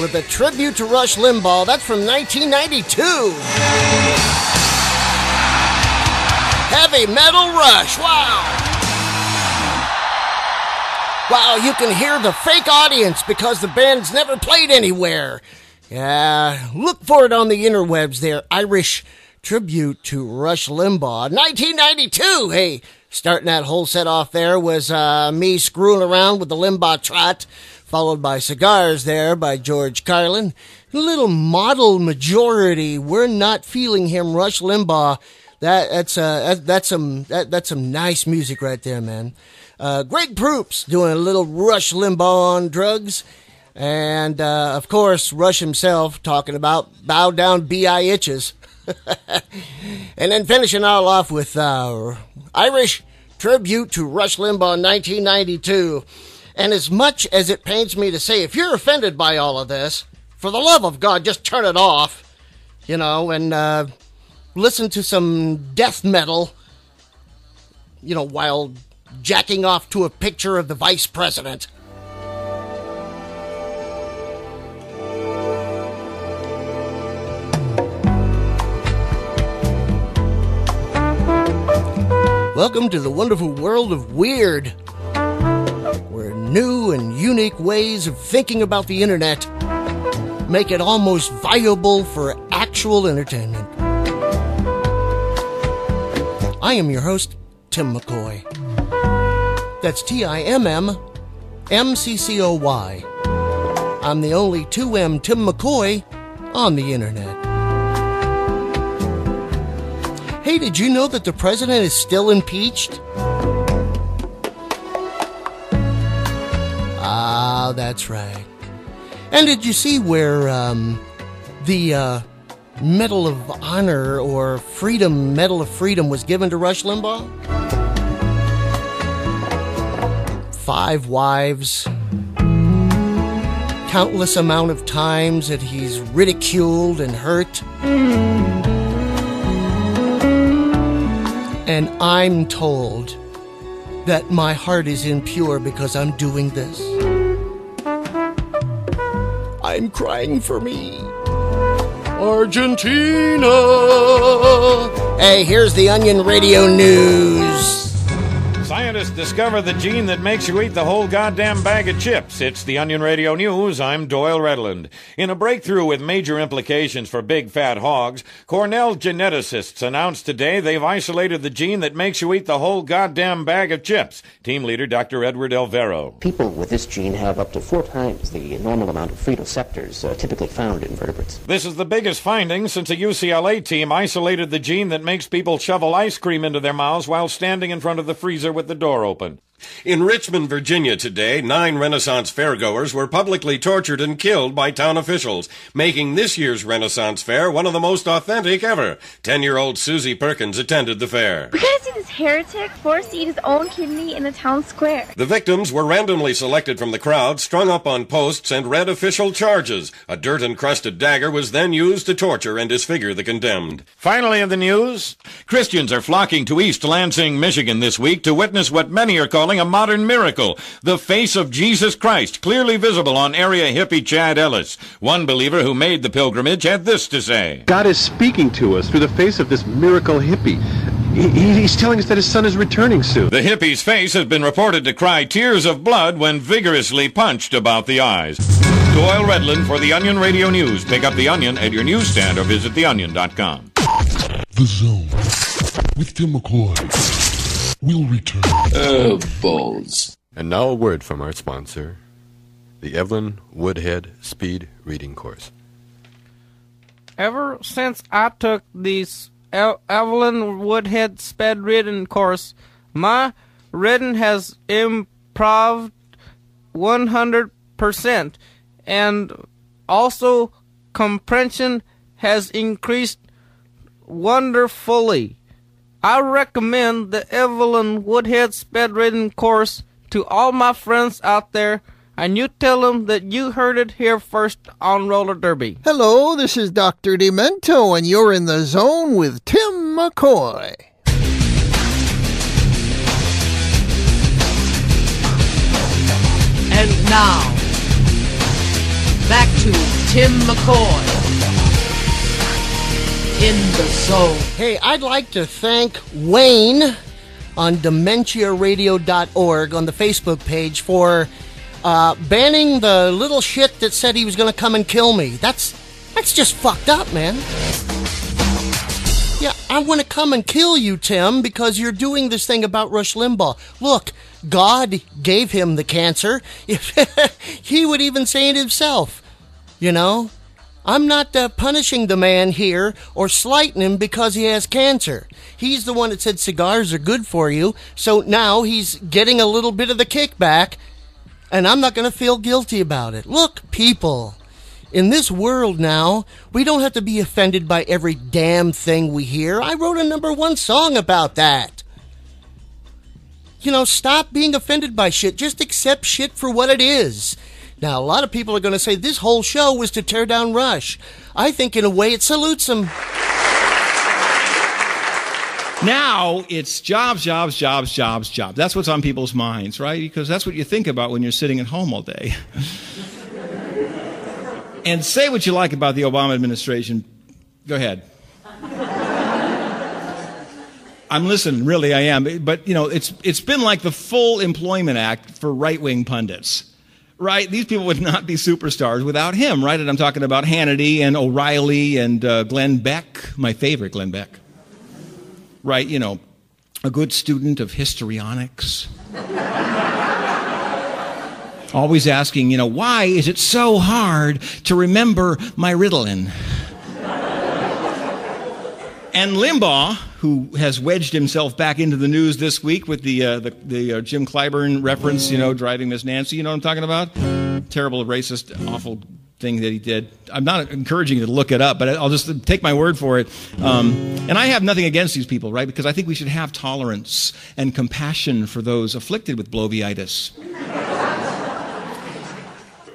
with a tribute to Rush Limbaugh. That's from 1992. Heavy Metal Rush. Wow. Wow, you can hear the fake audience because the band's never played anywhere. Yeah, look for it on the interwebs there. Irish tribute to Rush Limbaugh. 1992. Hey, starting that whole set off there was uh, me screwing around with the Limbaugh trot, followed by Cigars there by George Carlin. Little model majority. We're not feeling him, Rush Limbaugh. That that's uh that, that's some that, that's some nice music right there, man. Uh, Greg Proops doing a little Rush Limbaugh on drugs. And, uh, of course, Rush himself talking about bow down B.I. itches. and then finishing all off with uh, Irish tribute to Rush Limbaugh in 1992. And as much as it pains me to say, if you're offended by all of this, for the love of God, just turn it off, you know, and uh, listen to some death metal, you know, while jacking off to a picture of the vice president. Welcome to the wonderful world of weird, where new and unique ways of thinking about the internet make it almost viable for actual entertainment. I am your host, Tim McCoy. That's T I M M M C C O Y. I'm the only 2M Tim McCoy on the internet. Hey, did you know that the president is still impeached? Ah, that's right. And did you see where um, the uh, Medal of Honor or Freedom Medal of Freedom was given to Rush Limbaugh? Five wives, countless amount of times that he's ridiculed and hurt. And I'm told that my heart is impure because I'm doing this. I'm crying for me. Argentina. Hey, here's the Onion Radio News. Scientists discover the gene that makes you eat the whole goddamn bag of chips. It's the Onion Radio News. I'm Doyle Redland. In a breakthrough with major implications for big fat hogs, Cornell geneticists announced today they've isolated the gene that makes you eat the whole goddamn bag of chips. Team leader Dr. Edward Elvero. People with this gene have up to four times the normal amount of phytoceptors uh, typically found in vertebrates. This is the biggest finding since a UCLA team isolated the gene that makes people shovel ice cream into their mouths while standing in front of the freezer with the door open. In Richmond, Virginia today, nine Renaissance fairgoers were publicly tortured and killed by town officials, making this year's Renaissance Fair one of the most authentic ever. Ten-year-old Susie Perkins attended the fair. We gotta see this heretic forced to eat his own kidney in the town square. The victims were randomly selected from the crowd, strung up on posts, and read official charges. A dirt-encrusted dagger was then used to torture and disfigure the condemned. Finally in the news, Christians are flocking to East Lansing, Michigan this week to witness what many are calling calling a modern miracle. The face of Jesus Christ, clearly visible on area hippie Chad Ellis. One believer who made the pilgrimage had this to say. God is speaking to us through the face of this miracle hippie. He, he- he's telling us that his son is returning soon. The hippie's face has been reported to cry tears of blood when vigorously punched about the eyes. Doyle Redland for the Onion Radio News. Pick up the Onion at your newsstand or visit theonion.com. The Zone with Tim McCoy will return. Oh, balls. And now a word from our sponsor, the Evelyn Woodhead Speed Reading Course. Ever since I took this El- Evelyn Woodhead Speed reading course, my reading has improved 100%, and also comprehension has increased wonderfully. I recommend the Evelyn Woodhead sped reading course to all my friends out there, and you tell them that you heard it here first on Roller Derby. Hello, this is Dr. Demento, and you're in the zone with Tim McCoy. And now, back to Tim McCoy in the zone. Hey, I'd like to thank Wayne on dementiaradio.org on the Facebook page for uh, banning the little shit that said he was going to come and kill me. That's that's just fucked up, man. Yeah, I want to come and kill you, Tim, because you're doing this thing about Rush Limbaugh. Look, God gave him the cancer. he would even say it himself. You know? I'm not uh, punishing the man here or slighting him because he has cancer. He's the one that said cigars are good for you, so now he's getting a little bit of the kickback, and I'm not going to feel guilty about it. Look, people, in this world now, we don't have to be offended by every damn thing we hear. I wrote a number one song about that. You know, stop being offended by shit. Just accept shit for what it is. Now, a lot of people are going to say this whole show was to tear down Rush. I think, in a way, it salutes him. Now it's jobs, jobs, jobs, jobs, jobs. That's what's on people's minds, right? Because that's what you think about when you're sitting at home all day. and say what you like about the Obama administration. Go ahead. I'm listening, really, I am. But, you know, it's, it's been like the full employment act for right wing pundits right? These people would not be superstars without him, right? And I'm talking about Hannity and O'Reilly and uh, Glenn Beck, my favorite Glenn Beck. Right, you know, a good student of histrionics. Always asking, you know, why is it so hard to remember my Ritalin? And Limbaugh, who has wedged himself back into the news this week with the uh, the, the uh, Jim Clyburn reference, you know, driving Miss Nancy. You know what I'm talking about? Terrible, racist, awful thing that he did. I'm not encouraging you to look it up, but I'll just take my word for it. Um, and I have nothing against these people, right? Because I think we should have tolerance and compassion for those afflicted with bloviitis.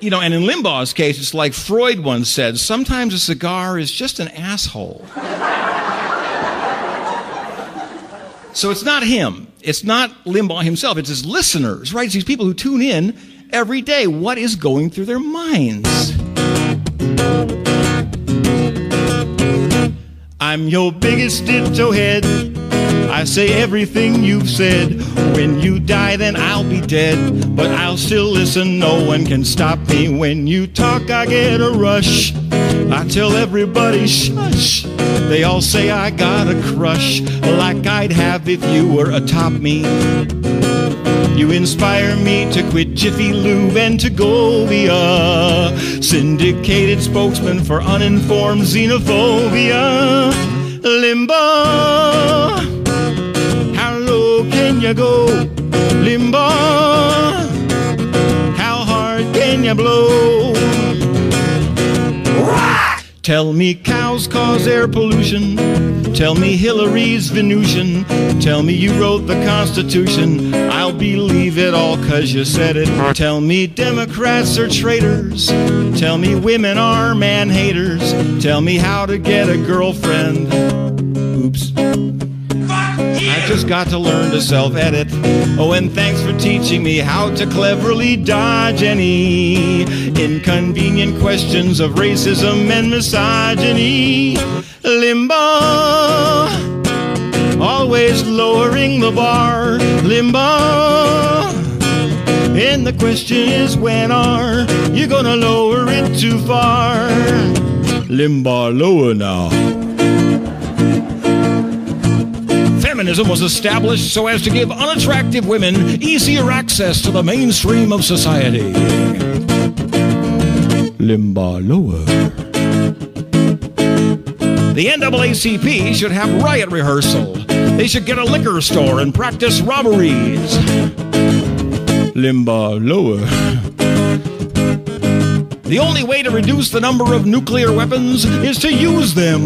You know, and in Limbaugh's case, it's like Freud once said sometimes a cigar is just an asshole. So it's not him. It's not Limbaugh himself. It's his listeners, right? It's these people who tune in every day. What is going through their minds? I'm your biggest ditto head. I say everything you've said. When you die, then I'll be dead. But I'll still listen. No one can stop me. When you talk, I get a rush. I tell everybody, shush. They all say I got a crush, like I'd have if you were atop me. You inspire me to quit Jiffy Lube and to Govia. Syndicated spokesman for uninformed xenophobia. Limbo, how low can you go? Limbo, how hard can you blow? Tell me cows cause air pollution. Tell me Hillary's Venusian. Tell me you wrote the Constitution. I'll believe it all cause you said it. Tell me Democrats are traitors. Tell me women are man haters. Tell me how to get a girlfriend. Just got to learn to self edit. Oh, and thanks for teaching me how to cleverly dodge any inconvenient questions of racism and misogyny. Limbo, always lowering the bar. Limbo. And the question is, when are you gonna lower it too far? Limbo lower now. Feminism was established so as to give unattractive women easier access to the mainstream of society. Limbar lower. The NAACP should have riot rehearsal. They should get a liquor store and practice robberies. Limbar lower. The only way to reduce the number of nuclear weapons is to use them.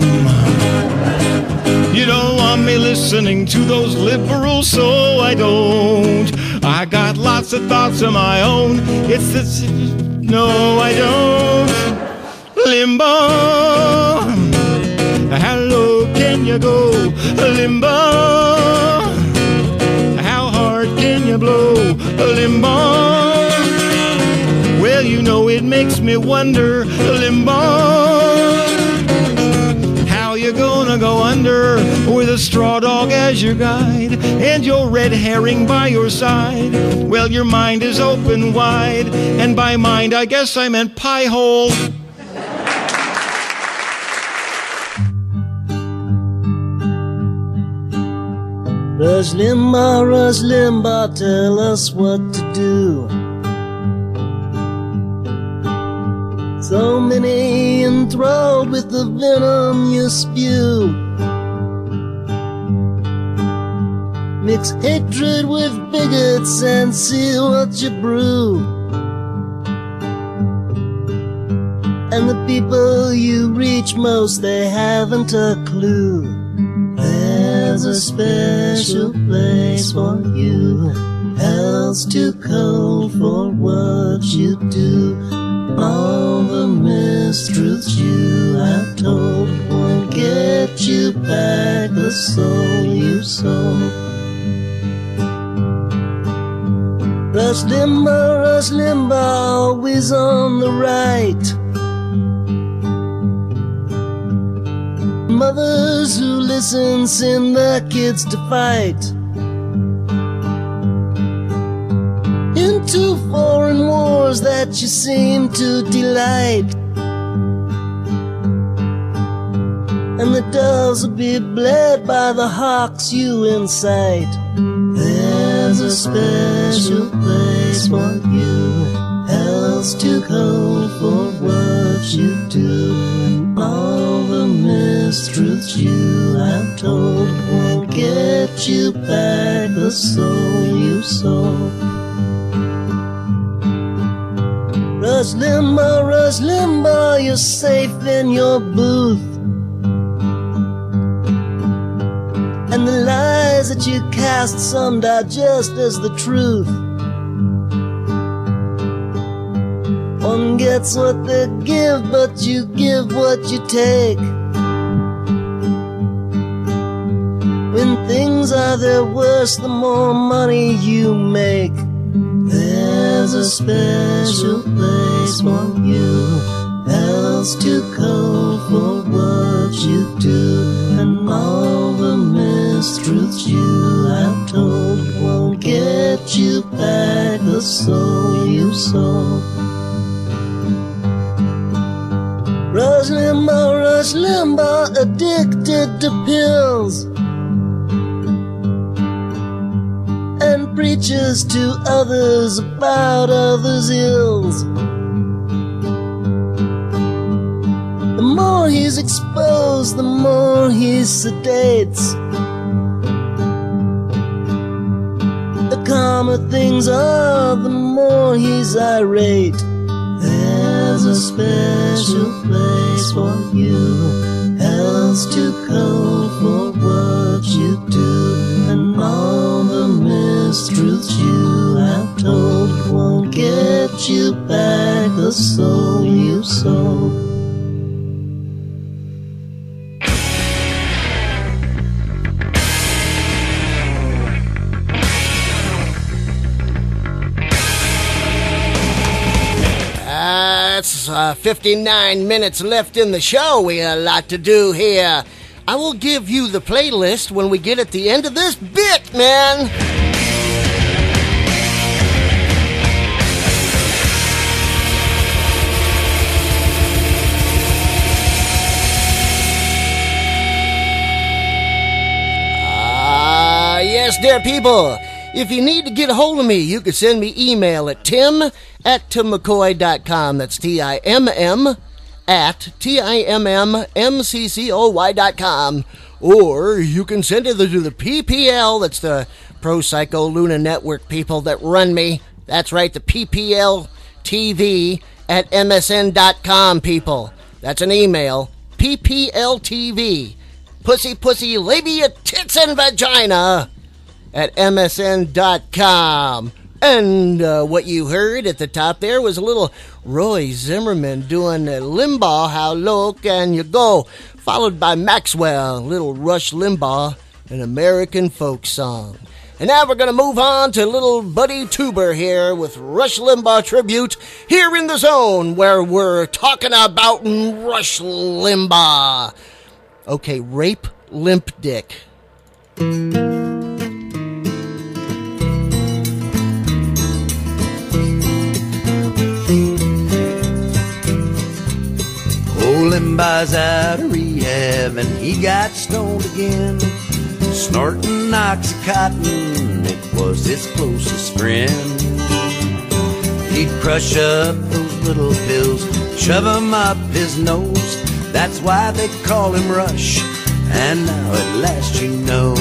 You don't want me listening to those liberals, so I don't. I got lots of thoughts of my own. It's this. No, I don't. Limbo. How low can you go? Limbo. How hard can you blow? Limbo. Well, you know it makes me wonder, Limbo. Go under with a straw dog as your guide and your red herring by your side? Well, your mind is open wide, and by mind I guess I meant pie hole. Rush Limbaugh, Rush Limbaugh, tell us what to do. So many enthralled with the venom you spew. Mix hatred with bigots and see what you brew. And the people you reach most, they haven't a clue. There's a special place for you. Hell's too cold for what you do. All the mistruths you have told won't get you back the soul you sold. Rush Limbaugh, Rush Limbaugh, always on the right. Mothers who listen send their kids to fight. Into foreign wars that you seem to delight. And the doves will be bled by the hawks you incite. There's a special place for you. Hell's too cold for what you do. All the mistruths you have told won't get you back the soul you sold. Rush Limbaugh, Rush Limbaugh, you're safe in your booth. And the lies that you cast some digest as the truth. One gets what they give, but you give what you take. When things are their worst, the more money you make. There's a special place for you. Hell's too cold for what you do, and all the mistruths you have told won't get you back the soul you sold. Rush Limbaugh, Rush Limbaugh, addicted to pills. Preaches to others about others' ills. The more he's exposed, the more he sedates. The calmer things are, the more he's irate. There's a special place for you. Hell's too cold for what you do, and all honest truth you have told won't get you back the soul you sold. Uh, 59 minutes left in the show. We got a lot to do here. I will give you the playlist when we get at the end of this bit, man. Yes, dear people. If you need to get a hold of me, you can send me email at tim at timmccoy.com. That's T-I-M-M at T-I-M-M-M-C-C-O-Y dot com. Or you can send it to the PPL, that's the Pro Psycho Luna Network people that run me. That's right, the PPL TV at MSN.com people. That's an email. PPL TV. Pussy, pussy, labia, tits, and vagina at MSN.com. And uh, what you heard at the top there was a little Roy Zimmerman doing Limbaugh, How Low Can You Go? Followed by Maxwell, little Rush Limbaugh, an American folk song. And now we're going to move on to little Buddy Tuber here with Rush Limbaugh tribute here in the zone where we're talking about Rush Limbaugh. Okay, rape limp dick. Limbaugh's out of rehab and he got stoned again. Snorting Oxycontin, it was his closest friend. He'd crush up those little pills, shove 'em up his nose. That's why they call him Rush, and now at last you know.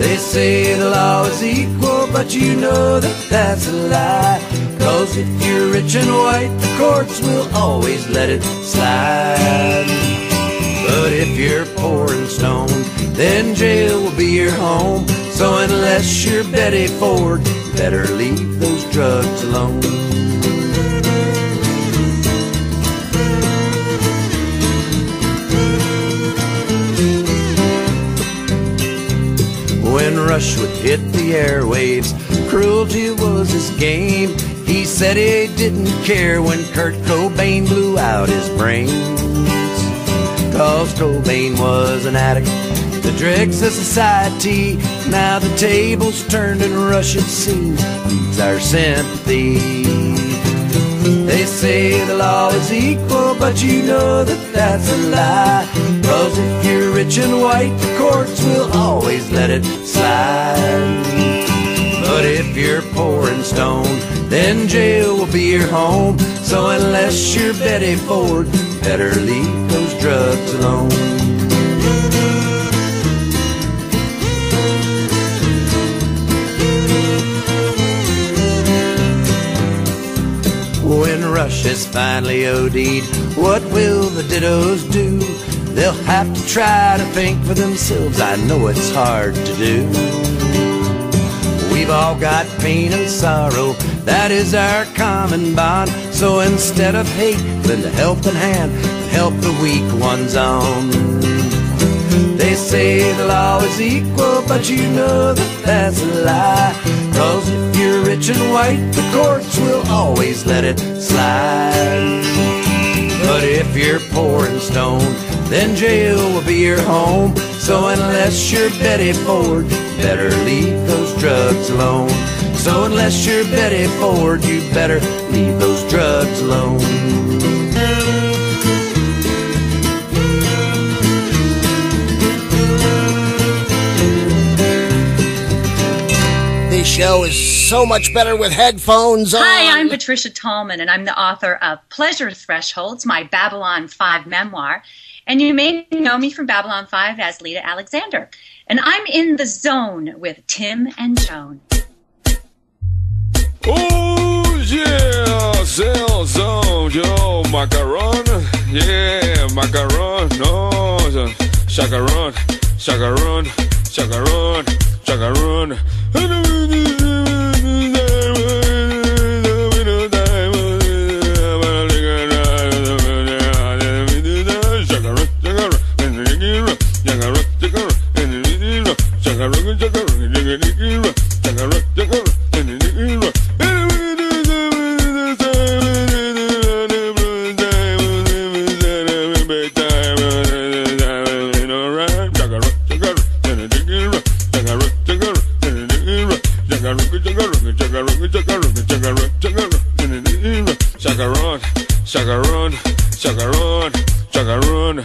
They say the law is equal, but you know that that's a lie. Cause if you're rich and white, the courts will always let it slide. But if you're poor and stoned, then jail will be your home. So unless you're Betty Ford, better leave those drugs alone. When Rush would hit the airwaves, cruelty was his game. He said he didn't care when Kurt Cobain blew out his brains. Cause Cobain was an addict, the dregs of society. Now the tables turned and Rush, it seems, needs our sympathy. They say the law is equal, but you know that that's a lie. Cause if you're rich and white, the courts will always let it slide. But if you're poor and stoned, then jail will be your home. So unless you're Betty Ford, better leave those drugs alone. When Rush is finally OD'd, what will the dittos do? They'll have to try to think for themselves. I know it's hard to do. We've all got pain and sorrow, that is our common bond. So instead of hate, lend a helping hand and help the weak ones on. They say the law is equal, but you know that that's a lie. Cause if you're rich and white, the courts will always let it slide. But if you're poor and stoned, then jail will be your home. So unless you're Betty Ford, better leave those drugs alone. So unless you're Betty Ford, you better leave those drugs alone. This show is so much better with headphones on. Hi, I'm Patricia Tallman, and I'm the author of Pleasure Thresholds, my Babylon 5 memoir. And you may know me from Babylon 5 as Lyta Alexander. And I'm in the zone with Tim and Joan. Oh yeah, Zell Zone, yo, macaron, yeah, macaron, no, uh, chacaron, chacaron, chacaron, chacaron. Chug a run, chug a run, chug a run, chug a run.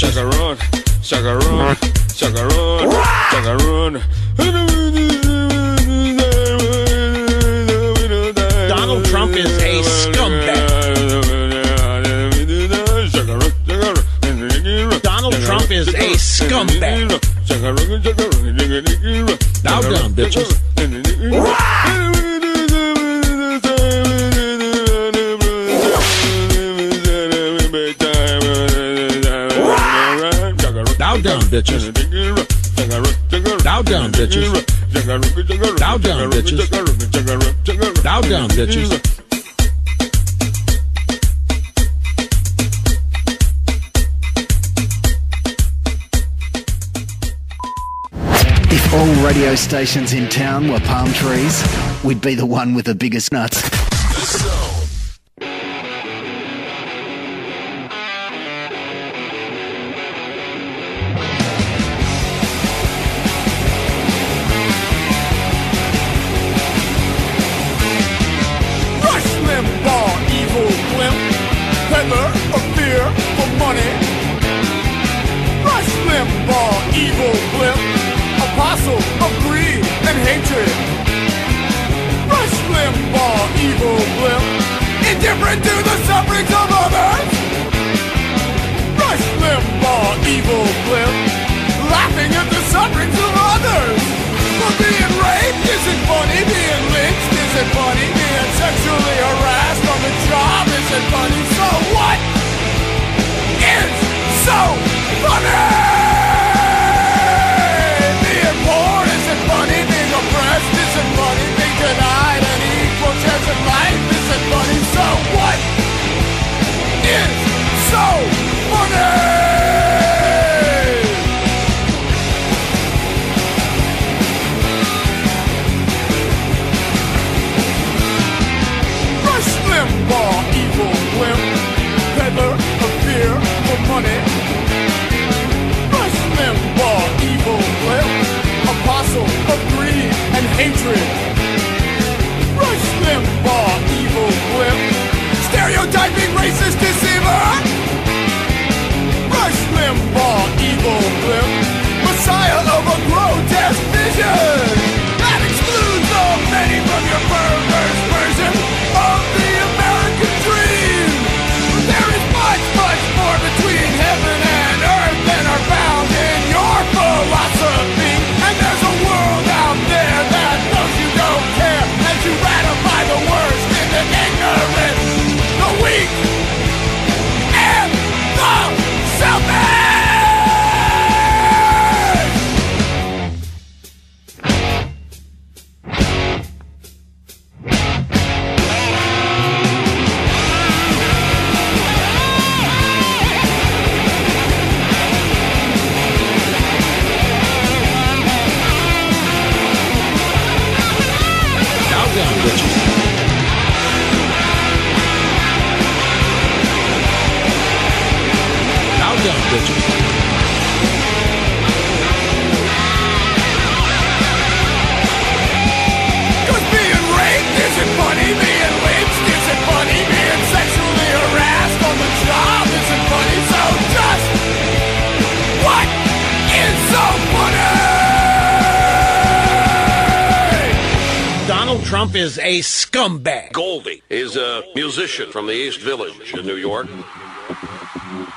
Chaka Ron, Chaka Mm-hmm. If all radio stations in town were palm trees, we'd be the one with the biggest nuts. Scumbag. Goldie is a musician from the East Village in New York.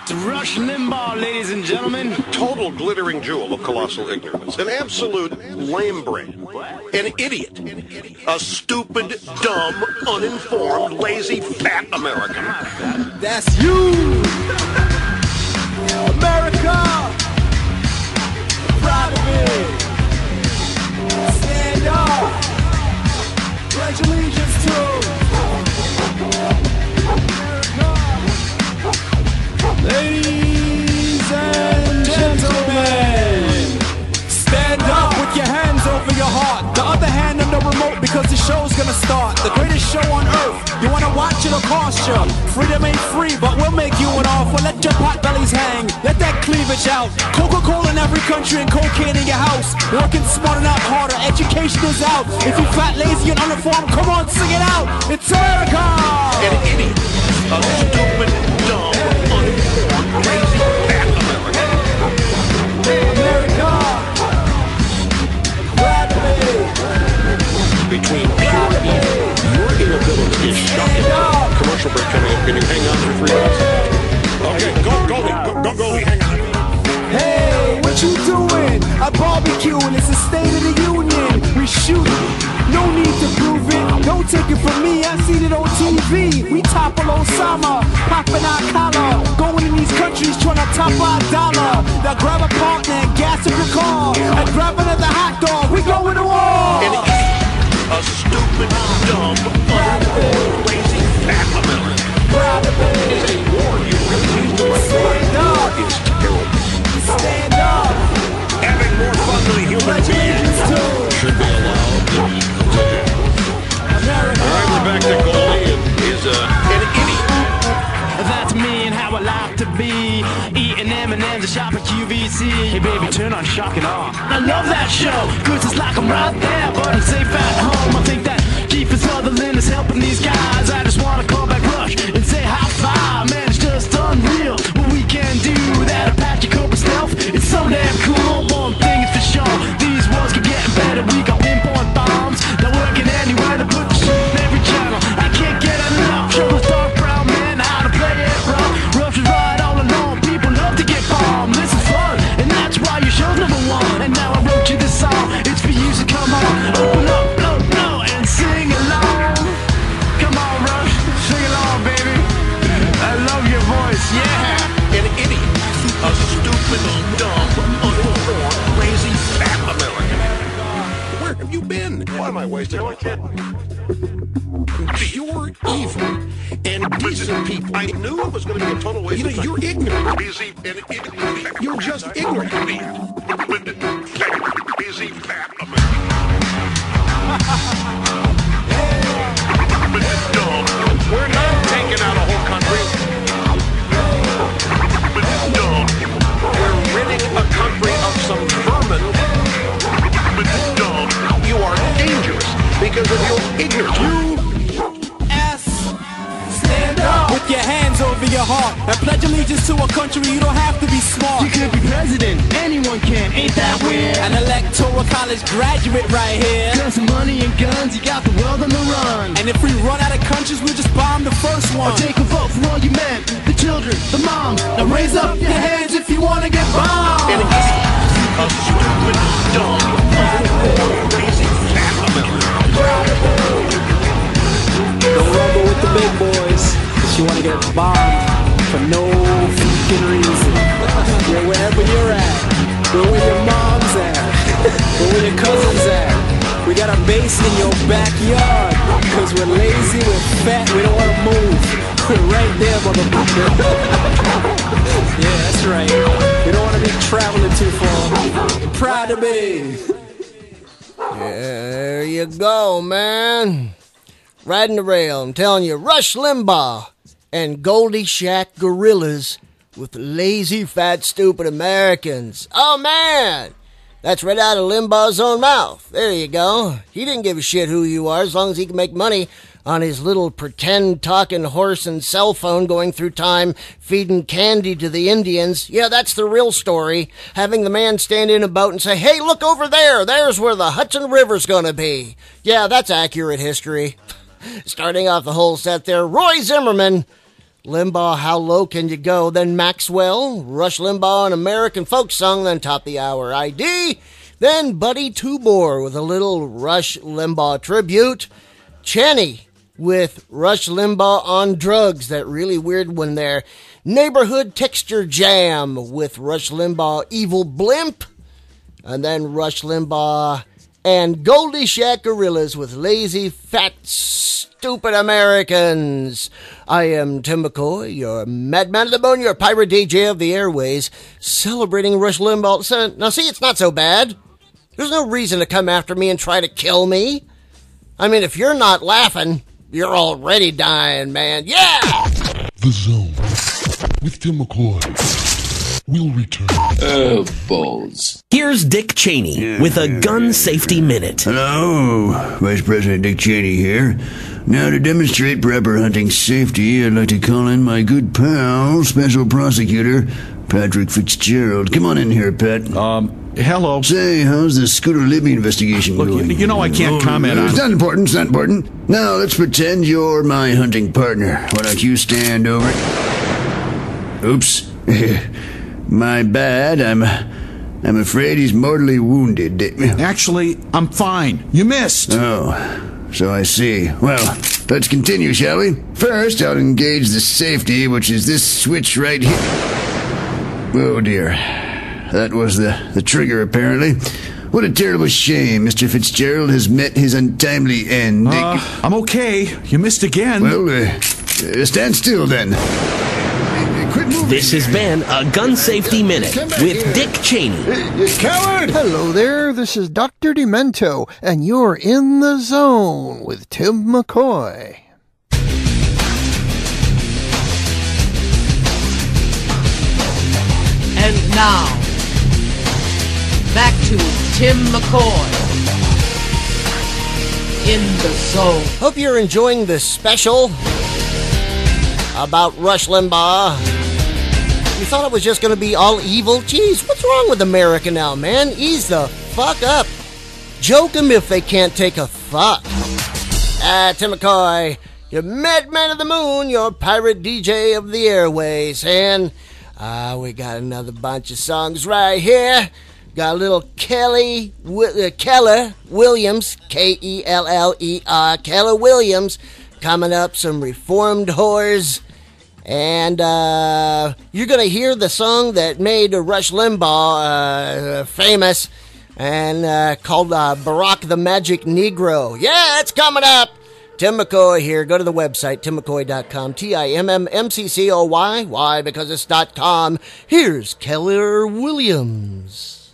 It's Rush Limbaugh, ladies and gentlemen. Total glittering jewel of colossal ignorance. An absolute lame brain. An idiot. A stupid, dumb, uninformed, lazy, fat American. That's you! America! Proud of it! Stand up! Pledge allegiance Ladies and gentlemen, stand up with your hands over your heart. The other hand on the remote because the show's gonna start. The greatest show on earth. You wanna watch it'll cost you. Freedom ain't free, but we'll make you an offer. Let your pot bellies hang. Let that cleavage out. Coca-Cola in every country and cocaine in your house. Working smarter, not harder. Education is out. If you fat, lazy, and uniformed, come on, sing it out. It's America. An idiot. A stupid, Between pure evil, your inability is shocking. Commercial break coming up. Can you hang on for three minutes? Okay, go, go, go, go, go, hang on. Hey, what you doing? I barbecue and it's the State of the Union. We shoot. No need to prove it. Don't take it from me. I seen it on TV. We topple Osama, popping our collar. Going in these countries trying to top our dollar. Now grab a partner and gas up your car. And grab another hot dog. We going to war. A stupid, dumb, uninformed, lazy, fat American. Proud of it. Is a war you refuse to let Stand up. is terrible. Stand up. Having more fun than a human being should be allowed. All right, we're back to. Eating M&M's and shopping QVC. Hey baby, turn on shock and awe. I love that show, cause it's like I'm right there, but I'm safe at home. I think that Kiefer Sutherland is helping these guys. I just wanna call back Rush and say high five. Man, it's just unreal what we can do. That Apache Cobra stealth, it's so damn cool. Decent people. I knew it was going to be a total waste you know, of time. You're ignorant. Busy and ignorant. You're just ignorant. Busy, fat We're not taking out a whole country. We're ridding a country of some vermin. You are dangerous because of your ignorance. You your heart and pledge allegiance to a country you don't have to be smart. You could be president, anyone can, ain't that weird? An electoral college graduate right here. Guns and money and guns, you got the world on the run. And if we run out of countries, we'll just bomb the first one. Or take a vote for all you men, the children, the moms. Now raise up your hands if you wanna get bombed. An idiot. A stupid, dumb, uninformed, lazy, fat Don't rumble with the big boys. You wanna get bombed for no freaking reason. You're wherever you're at. Go where your mom's at. Go where your cousin's at. We got a base in your backyard. Cause we're lazy, we're fat, we don't wanna move. We're right there, motherfucker. yeah, that's right. We don't wanna be traveling too far. Proud to be. There you go, man. Riding the rail, I'm telling you, Rush Limbaugh and Goldie Shack gorillas with lazy, fat, stupid Americans. Oh, man. That's right out of Limbaugh's own mouth. There you go. He didn't give a shit who you are as long as he can make money on his little pretend talking horse and cell phone going through time feeding candy to the Indians. Yeah, that's the real story. Having the man stand in a boat and say, hey, look over there. There's where the Hudson River's gonna be. Yeah, that's accurate history. Starting off the whole set there, Roy Zimmerman. Limbaugh, How Low Can You Go? Then Maxwell, Rush Limbaugh, an American folk song, then Top the Hour ID. Then Buddy Tubor with a little Rush Limbaugh tribute. Chenny with Rush Limbaugh on drugs. That really weird one there. Neighborhood Texture Jam with Rush Limbaugh Evil Blimp. And then Rush Limbaugh and Goldie Shack Gorillas with Lazy Fat Stupid Americans. I am Tim McCoy, your madman of the bone, your pirate DJ of the airways, celebrating Rush Limbaugh. Now, see, it's not so bad. There's no reason to come after me and try to kill me. I mean, if you're not laughing, you're already dying, man. Yeah! The Zone with Tim McCoy will return. Oh, balls. Here's Dick Cheney with a gun safety minute. Hello, Vice President Dick Cheney here. Now, to demonstrate proper hunting safety, I'd like to call in my good pal, Special Prosecutor Patrick Fitzgerald. Come on in here, Pat. Um, hello. Say, how's the Scooter Libby investigation Look, going? you- you know I can't comment on- It's not important, it's not important. Now, let's pretend you're my hunting partner. Why don't you stand over Oops. my bad. I'm... I'm afraid he's mortally wounded. Actually, I'm fine. You missed. Oh, so I see. Well, let's continue, shall we? First, I'll engage the safety, which is this switch right here. Oh dear. That was the, the trigger, apparently. What a terrible shame. Mr. Fitzgerald has met his untimely end. Uh, I'm okay. You missed again. Well, uh, stand still then. This has been a gun safety minute with Dick Cheney. Coward! Hello there, this is Dr. Demento, and you're in the zone with Tim McCoy. And now, back to Tim McCoy in the zone. Hope you're enjoying this special about Rush Limbaugh. You thought it was just to be all evil? Jeez, what's wrong with America now, man? Ease the fuck up. Joke 'em if they can't take a fuck. Ah, Tim McCoy, your madman of the moon, your pirate DJ of the airways, and ah, we got another bunch of songs right here. Got a little Kelly uh, Keller Williams, K E L L E R Keller Williams, coming up. Some reformed whores. And uh, you're going to hear the song that made Rush Limbaugh uh, famous and uh, called uh, Barack the Magic Negro. Yeah, it's coming up. Tim McCoy here. Go to the website, timmccoy.com. T I M M M C C O Y. Why? Because it's dot .com. Here's Keller Williams.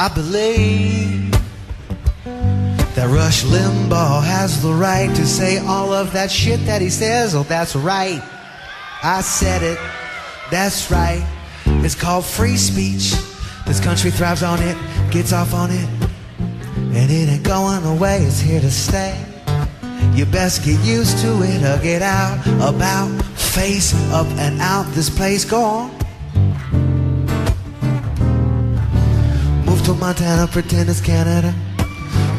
I believe that Rush Limbaugh has the right to say all of that shit that he says. Oh, that's right. I said it. That's right. It's called free speech. This country thrives on it, gets off on it, and it ain't going away. It's here to stay. You best get used to it or get out, about, face up and out this place. Go on. To Montana, pretend it's Canada.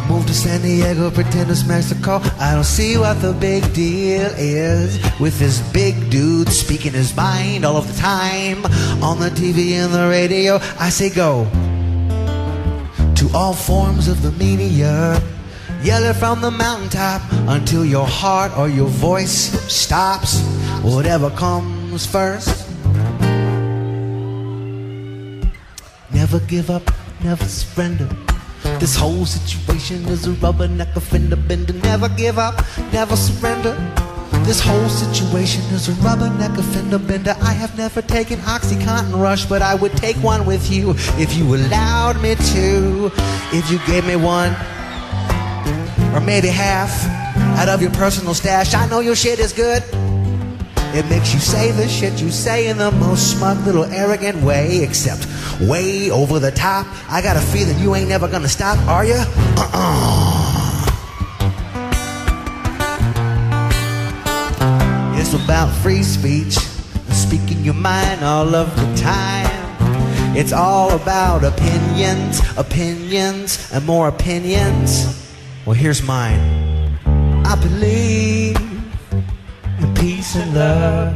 Move to San Diego, pretend it's Mexico. I don't see what the big deal is with this big dude speaking his mind all of the time on the TV and the radio. I say go to all forms of the media. Yell it from the mountaintop until your heart or your voice stops. Whatever comes first. Never give up, never surrender. This whole situation is a rubberneck fender bender. Never give up, never surrender. This whole situation is a rubberneck a fender bender. I have never taken Oxycontin Rush, but I would take one with you if you allowed me to. If you gave me one, or maybe half, out of your personal stash. I know your shit is good. It makes you say the shit you say in the most smug little arrogant way, except way over the top. I got a feeling you ain't never gonna stop, are you? Uh-uh. It's about free speech, speaking your mind all of the time. It's all about opinions, opinions, and more opinions. Well, here's mine. I believe peace and love.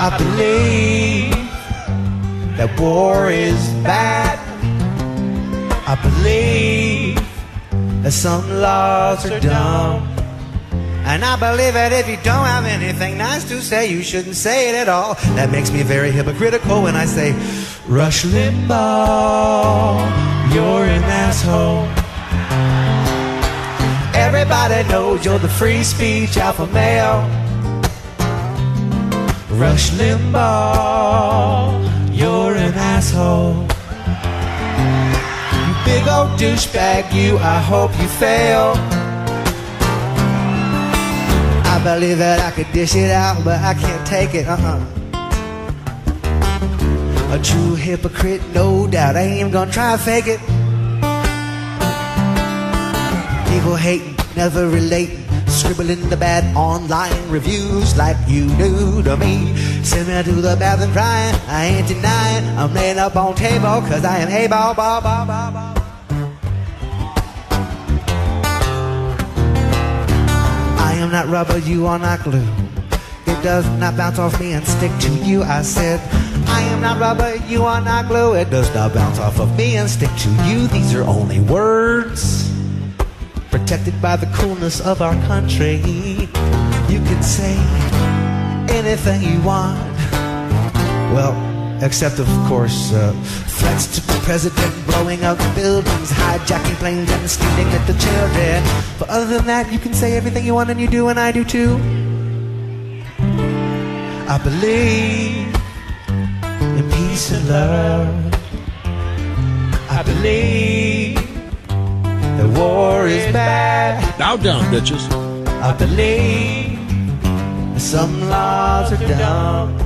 I believe that war is bad. I believe that some laws are dumb. And I believe that if you don't have anything nice to say, you shouldn't say it at all. That makes me very hypocritical when I say, Rush Limbaugh, you're an asshole. Everybody knows you're the free speech alpha male. Rush Limbaugh, you're an asshole. You big old douchebag, you, I hope you fail. I believe that I could dish it out, but I can't take it, uh-uh. A true hypocrite, no doubt. I ain't even gonna try to fake it. People hating, never relating, scribbling the bad online reviews like you do to me. Send me to the bathroom crying, I ain't denying. I'm laying up on table, cause I am hey ball, ball, ball, ball, ball. I am not rubber, you are not glue. It does not bounce off me and stick to you. I said, I am not rubber, you are not glue. It does not bounce off of me and stick to you. These are only words protected by the coolness of our country. You can say anything you want. Well, except of course, uh, threats to the president, blowing up buildings, hijacking planes, and stealing little children. But other than that, you can say everything you want, and you do, and I do too. I believe in peace and love. I believe that war is bad. Bow down, bitches. I believe some laws are dumb.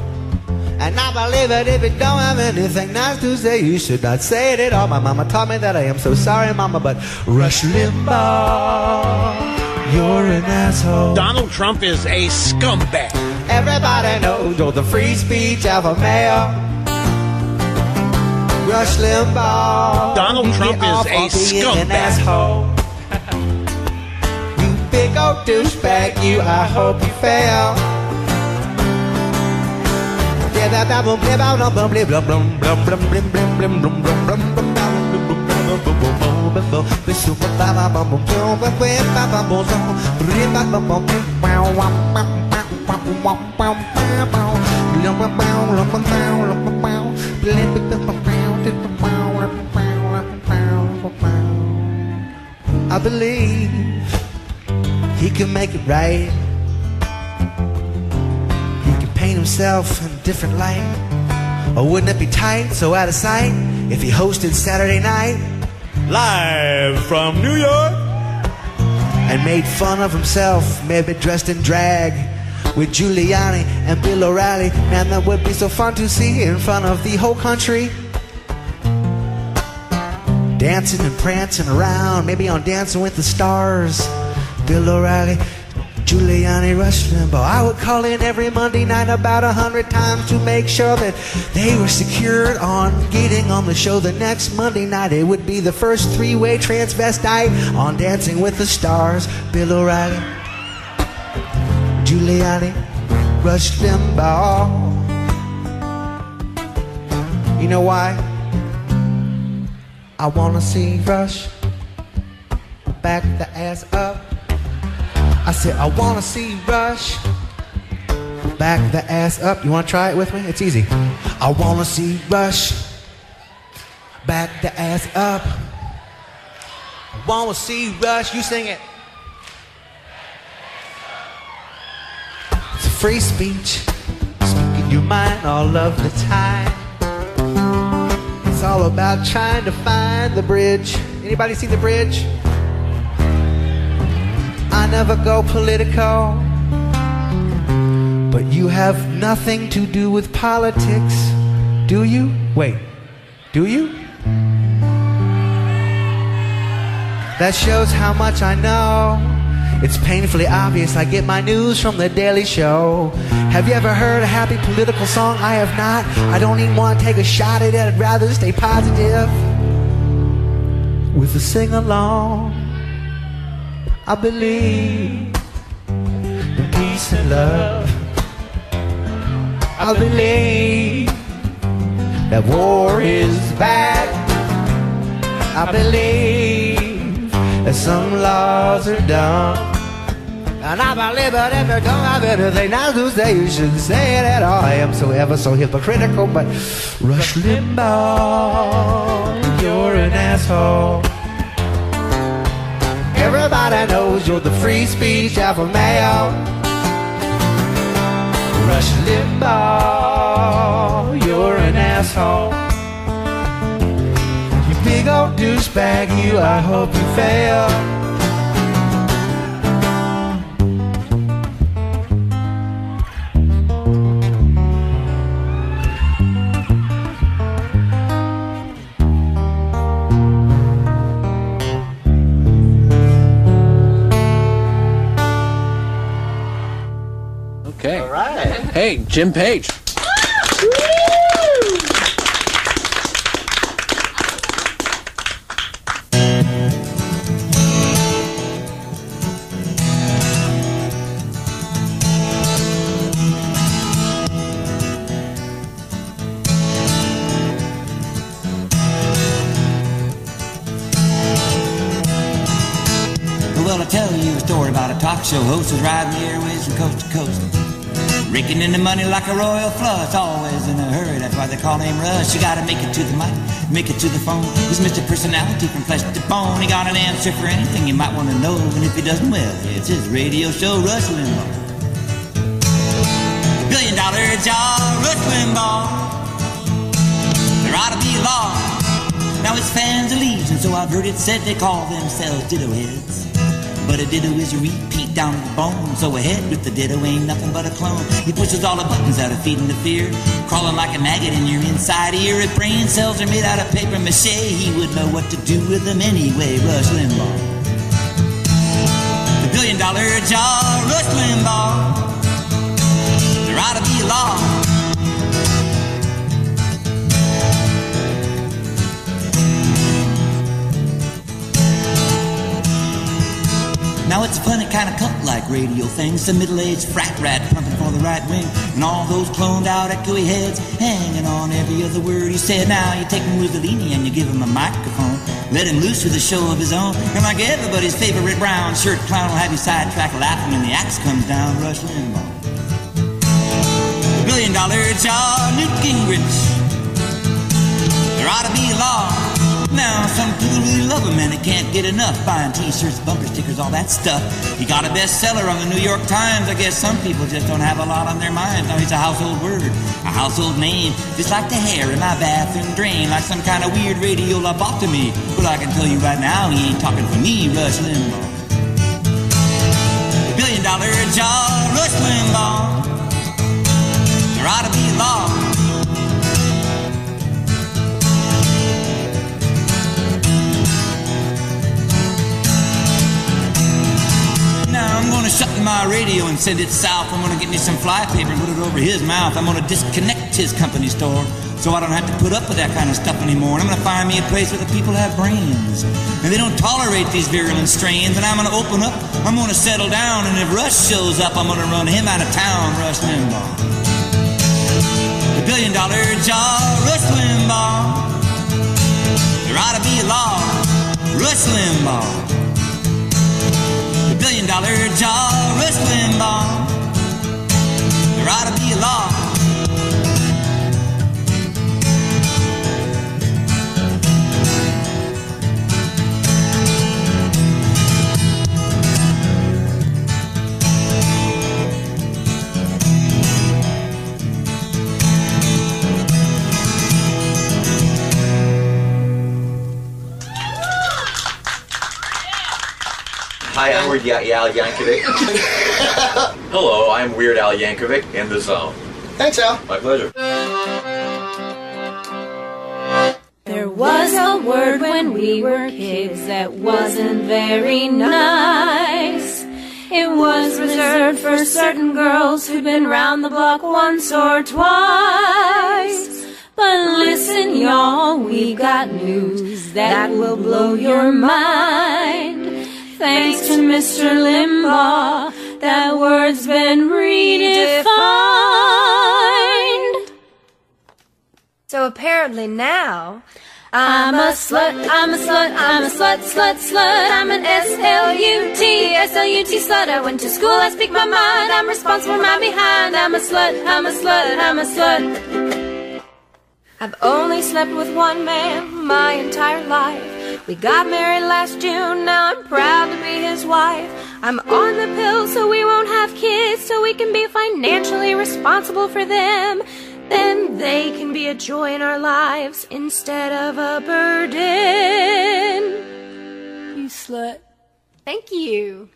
And I believe that if you don't have anything nice to say, you should not say it at all. My mama taught me that I am so sorry, mama, but Rush Limbaugh, you're an asshole. Donald Trump is a scumbag. Everybody knows you're the free speech alpha male. Rush Limbaugh. Donald Trump is a scumbag. asshole. you big old douchebag, you. I hope you fail. I believe he can make it right. He can paint himself in a different light. Or wouldn't it be tight, so out of sight, if he hosted Saturday night live from New York and made fun of himself, maybe dressed in drag with Giuliani and Bill O'Reilly? Man, that would be so fun to see in front of the whole country. Dancing and prancing around, maybe on Dancing with the Stars. Bill O'Reilly, Giuliani, Rush Limbaugh. I would call in every Monday night about a hundred times to make sure that they were secured on getting on the show the next Monday night. It would be the first three-way transvestite on Dancing with the Stars. Bill O'Reilly, Giuliani, Rush Limbaugh. You know why? I wanna see Rush back the ass up. I said, I wanna see Rush. Back the ass up. You wanna try it with me? It's easy. I wanna see Rush. Back the ass up. I wanna see Rush. You sing it. It's free speech, speaking your mind all of the time. It's all about trying to find the bridge. Anybody see the bridge? I never go political, but you have nothing to do with politics, do you? Wait, do you? That shows how much I know. It's painfully obvious I get my news from the Daily Show. Have you ever heard a happy political song? I have not. I don't even want to take a shot at it. I'd rather stay positive with a sing along. I believe in peace and love. I believe that war is bad. I believe that some laws are dumb. And I believe that if you don't have anything nice to say, you shouldn't say it at all. I am so ever so hypocritical, but Rush Limbaugh, you're an asshole. Everybody knows you're the free speech alpha male. Rush Limbaugh, you're an asshole. You big old douchebag, you, I hope you fail. Hey, Jim Page. Well, I'll tell you a story about a talk show host who's riding the airways from coast to coast. Raking in the money like a royal flush, always in a hurry, that's why they call him Rush. You gotta make it to the mic, make it to the phone. He's Mr. Personality from flesh to bone. He got an answer for anything you might wanna know, and if he doesn't, well, it's his radio show, Rush Limbaugh. Billion dollar job, Rush Limbaugh. There ought to be a law. Now his fans are legion, so I've heard it said they call themselves ditto heads. But a ditto is a repeat down the bone. So ahead with the ditto ain't nothing but a clone. He pushes all the buttons out of feeding the fear. Crawling like a maggot in your inside ear. If brain cells are made out of paper mache, he would know what to do with them anyway. Rush Limbaugh. The billion dollar jaw, Rush Limbaugh. Now it's a funny kind of cult-like radio thing. Some middle-aged frat rat pumping for the right wing, and all those cloned out echoey heads hanging on every other word he said. Now you take Mussolini and you give him a microphone, let him loose with a show of his own, and like everybody's favorite brown shirt clown will have you sidetracked laughing when the axe comes down. Rush Limbaugh, the billion-dollar jaw, Newt Gingrich. There ought to be a law. Now, some people really love him and they can't get enough buying t-shirts, bumper stickers, all that stuff. He got a bestseller on the New York Times. I guess some people just don't have a lot on their minds. Oh, now he's a household word, a household name, just like the hair in my bathroom drain, like some kind of weird radio lobotomy. But I can tell you right now, he ain't talking for me, Rush Limbaugh. Billion dollar jaw, Rush Limbaugh. There ought to be law. I'm gonna shut my radio and send it south. I'm gonna get me some fly paper and put it over his mouth. I'm gonna disconnect his company store so I don't have to put up with that kind of stuff anymore. And I'm gonna find me a place where the people have brains and they don't tolerate these virulent strains. And I'm gonna open up. I'm gonna settle down. And if Rush shows up, I'm gonna run him out of town. Rush Limbaugh, the billion dollar jaw. Rush Limbaugh. There ought to be a law. Rush Limbaugh billion dollar jaw, Rush Limbaugh. There ought to be a law. Hi, I'm Weird Al Yankovic. Hello, I'm Weird Al Yankovic in the zone. Thanks, Al. My pleasure. There was a word when we were kids that wasn't very nice. It was reserved for certain girls who'd been round the block once or twice. But listen, y'all, we got news that will blow your mind. Thanks to Mr. Limbaugh, that word's been redefined. So apparently now, I'm a slut, I'm a slut, I'm a slut, slut, slut. I'm an S-L-U-T, S-L-U-T slut. I went to school, I speak my mind. I'm responsible for my behind. I'm a slut, I'm a slut, I'm a slut. I've only slept with one man my entire life. We got married last June, now I'm proud to be his wife. I'm on the pill so we won't have kids, so we can be financially responsible for them. Then they can be a joy in our lives instead of a burden. You slut. Thank you.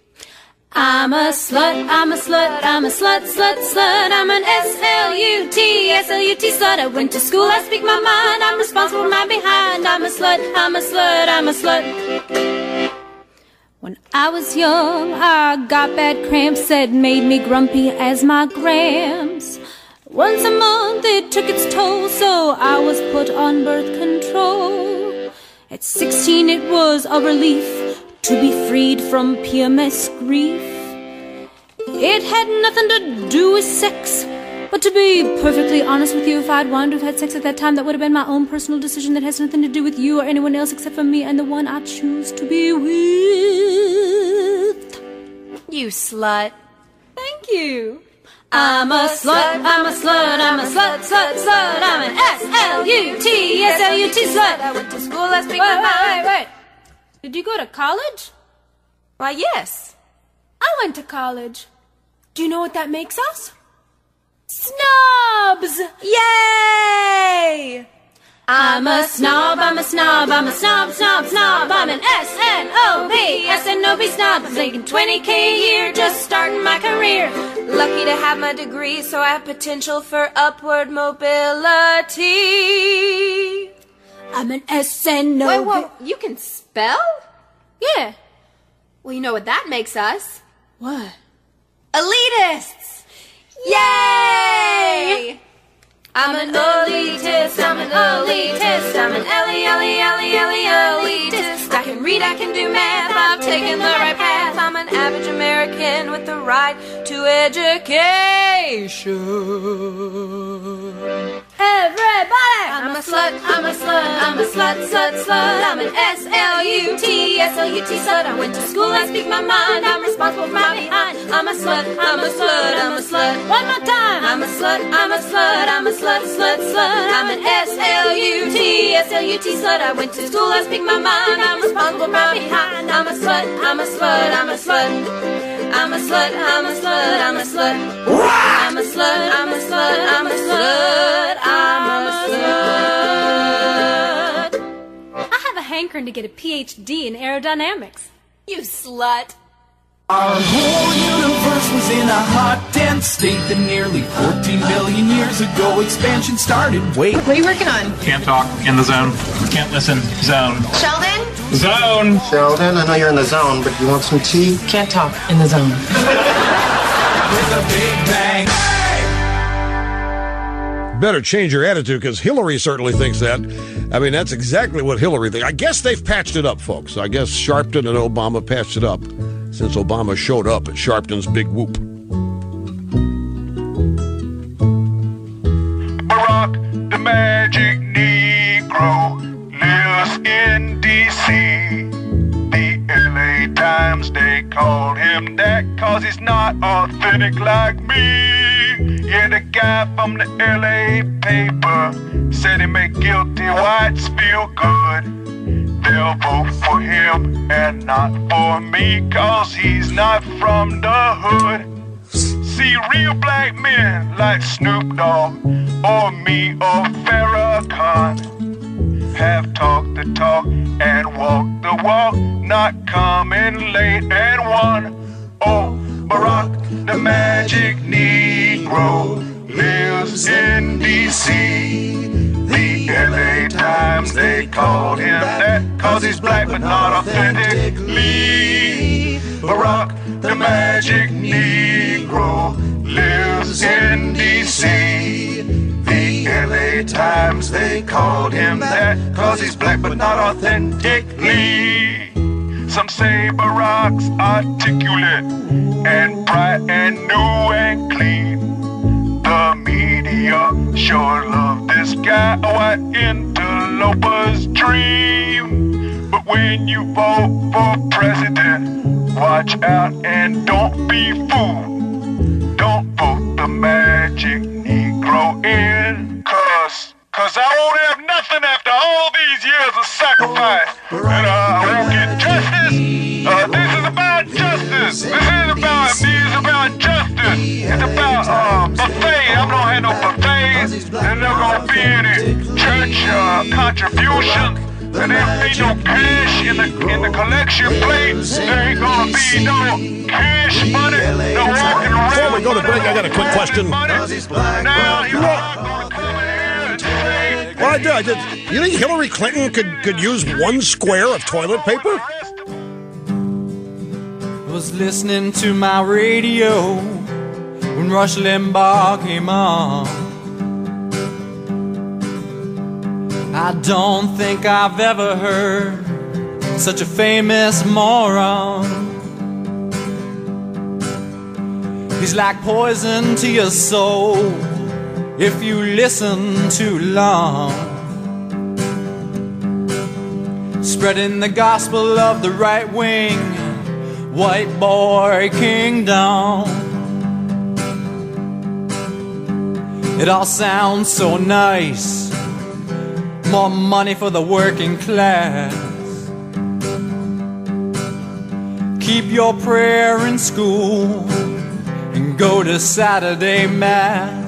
I'm a slut, I'm a slut, I'm a slut, slut, slut. I'm an S-L-U-T, S-L-U-T slut. I went to school, I speak my mind. I'm responsible for my behind. I'm a slut, I'm a slut, I'm a slut. When I was young, I got bad cramps that made me grumpy as my grams. Once a month it took its toll, so I was put on birth control. At 16 it was a relief to be freed from PMS grief. It had nothing to do with sex, but to be perfectly honest with you, if I'd wanted to have had sex at that time, that would have been my own personal decision that has nothing to do with you or anyone else except for me and the one I choose to be with. You slut. Thank you. I'm a slut, I'm a slut, I'm a slut, slut, slut. I'm an S-L-U-T, S-L-U-T slut. I went to school, I speak my mind. Did you go to college? Why, yes. I went to college. Do you know what that makes us? Snobs! Yay! I'm a snob, I'm a snob, I'm a snob, snob, snob. I'm an S-N-O-B, S-N-O-B snob. I'm making 20k a year, just starting my career. Lucky to have my degree, so I have potential for upward mobility. I'm an S-N-O-B. Wait, whoa, you can spell? Yeah. Well, you know what that makes us? What? Elitists! Yay! I'm an elitist, I'm an elitist, I'm an ellie, ellie, ellie, ellie, elitist. I can read, I can do math, I've taken the right path. I'm an average American with the right to education. Everybody! I'm a slut, I'm a slut, I'm a slut, slut, slut. I'm an S-L-U-T, S-L-U-T slut. I went to school, I speak my mind, I'm responsible for my behind. I'm a slut, I'm a slut, I'm a slut. One more time! I'm a slut, I'm a slut, I'm a slut, slut, slut. I'm an S-L-U-T, S-L-U-T slut. I went to school, I speak my mind, I'm responsible for my behind. I'm a slut, I'm a slut, I'm a slut. I'm a slut, I'm a slut, I'm a slut. I'm a slut, I'm a slut, I'm a slut. I'm a hankering to get a PhD in aerodynamics. You slut. Our whole universe was in a hot, dense state that nearly 14 billion years ago expansion started. Wait. What are you working on? Can't talk in the zone. Can't listen. Zone. Sheldon? Zone. Sheldon, I know you're in the zone, but you want some tea? Can't talk in the zone. With a big bang. Better change your attitude because Hillary certainly thinks that. I mean, that's exactly what Hillary thinks. I guess they've patched it up, folks. I guess Sharpton and Obama patched it up since Obama showed up at Sharpton's big whoop. Barack, the magic Negro, lives in D.C. The L.A. Times, they call him that cause he's not authentic like me. Yeah, the guy from the L.A. paper said he make guilty whites feel good. They'll vote for him and not for me cause he's not from the hood. See real black men like Snoop Dogg or me or Farrakhan have talked the talk and walked the walk, not coming late and oh, the magic Negro lives in D.C. The LA Times, they called him that cause he's black but not authentically. Barack, the magic Negro, lives in D.C. The LA Times, they called him that cause he's black but not authentically. Some say rocks articulate and bright and new and clean. The media sure love this guy, white interloper's dream. But when you vote for president, watch out and don't be fooled. Don't vote the magic Negro in, cause, I won't have nothing after all these years of sacrifice. And uh, I won't get justice. Uh, this is about justice. This is about me. It's about justice. It's about uh, buffet. I'm gonna have no buffets. And there's not gonna be any church uh, contributions. And there ain't no cash in the in the collection plate. There ain't gonna be no cash money. No walking around. Before we go to break, I got a quick question. Now you are Well, I. I did. You think Hillary Clinton could could use one square of toilet paper? was listening to my radio when Rush Limbaugh came on. I don't think I've ever heard such a famous moron. He's like poison to your soul if you listen too long. Spreading the gospel of the right wing white boy kingdom. It all sounds so nice. More money for the working class. Keep your prayer in school and go to Saturday Mass.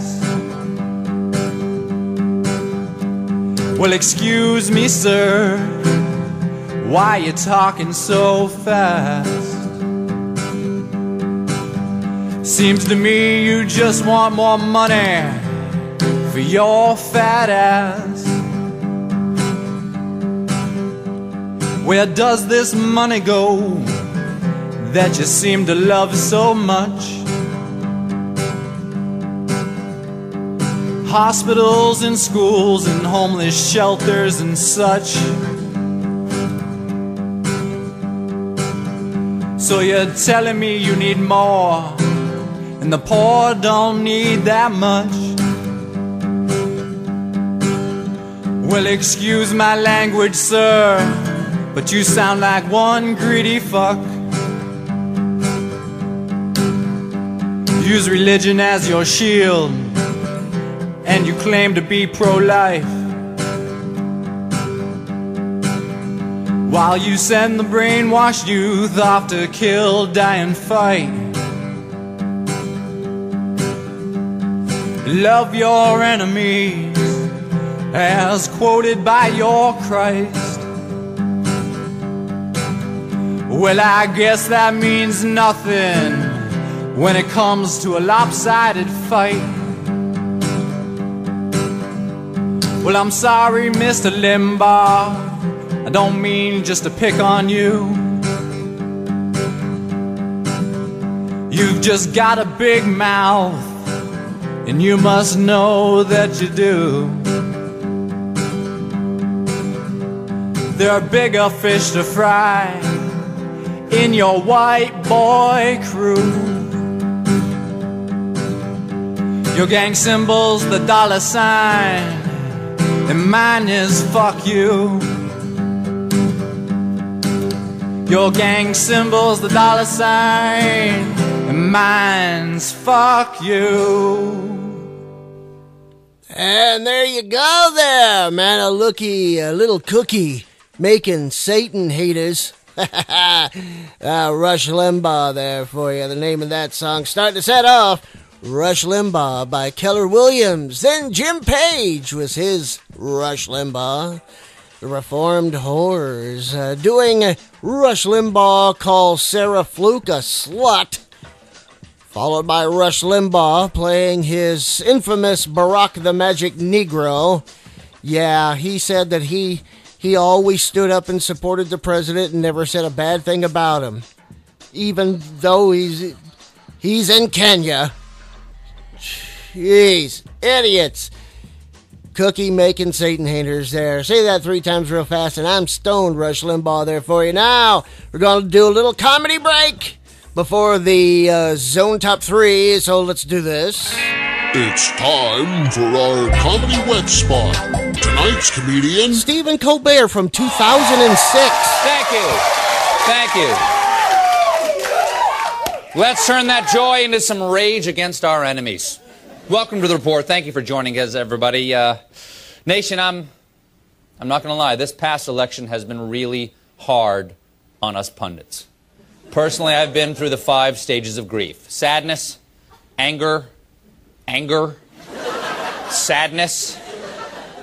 Well, excuse me, sir, why you talking so fast? Seems to me you just want more money for your fat ass. Where does this money go that you seem to love so much? Hospitals and schools and homeless shelters and such. So you're telling me you need more, and the poor don't need that much. Well, excuse my language, sir, but you sound like one greedy fuck. Use religion as your shield, and you claim to be pro life. While you send the brainwashed youth off to kill, die, and fight. Love your enemies as quoted by your Christ. Well, I guess that means nothing when it comes to a lopsided fight. Well, I'm sorry, Mr. Limbaugh. I don't mean just to pick on you. You've just got a big mouth, and you must know that you do. There are bigger fish to fry in your white boy crew. Your gang symbol's the dollar sign, and mine is fuck you. Your gang symbol's the dollar sign, and mine's fuck you. And there you go, there, man. A looky, a little cookie making Satan haters. uh, Rush Limbaugh there for you. The name of that song. Starting to set off Rush Limbaugh by Keller Williams. Then Jim Page was his Rush Limbaugh. The Reformed Horrors uh, doing Rush Limbaugh call Sarah Fluke a slut. Followed by Rush Limbaugh playing his infamous Barack the Magic Negro. Yeah, he said that he he always stood up and supported the president and never said a bad thing about him. Even though he's he's in Kenya. Jeez, idiots. Cookie making Satan haters there. Say that three times real fast, and I'm stoned, Rush Limbaugh, there for you. Now, we're going to do a little comedy break before the uh, zone top three, so let's do this. It's time for our comedy wet spot. Tonight's comedian Stephen Colbert from 2006. Thank you. Thank you. Let's turn that joy into some rage against our enemies. Welcome to the report. Thank you for joining us, everybody. Uh, nation, I'm, I'm not going to lie. This past election has been really hard on us pundits. Personally, I've been through the five stages of grief sadness, anger, anger, sadness,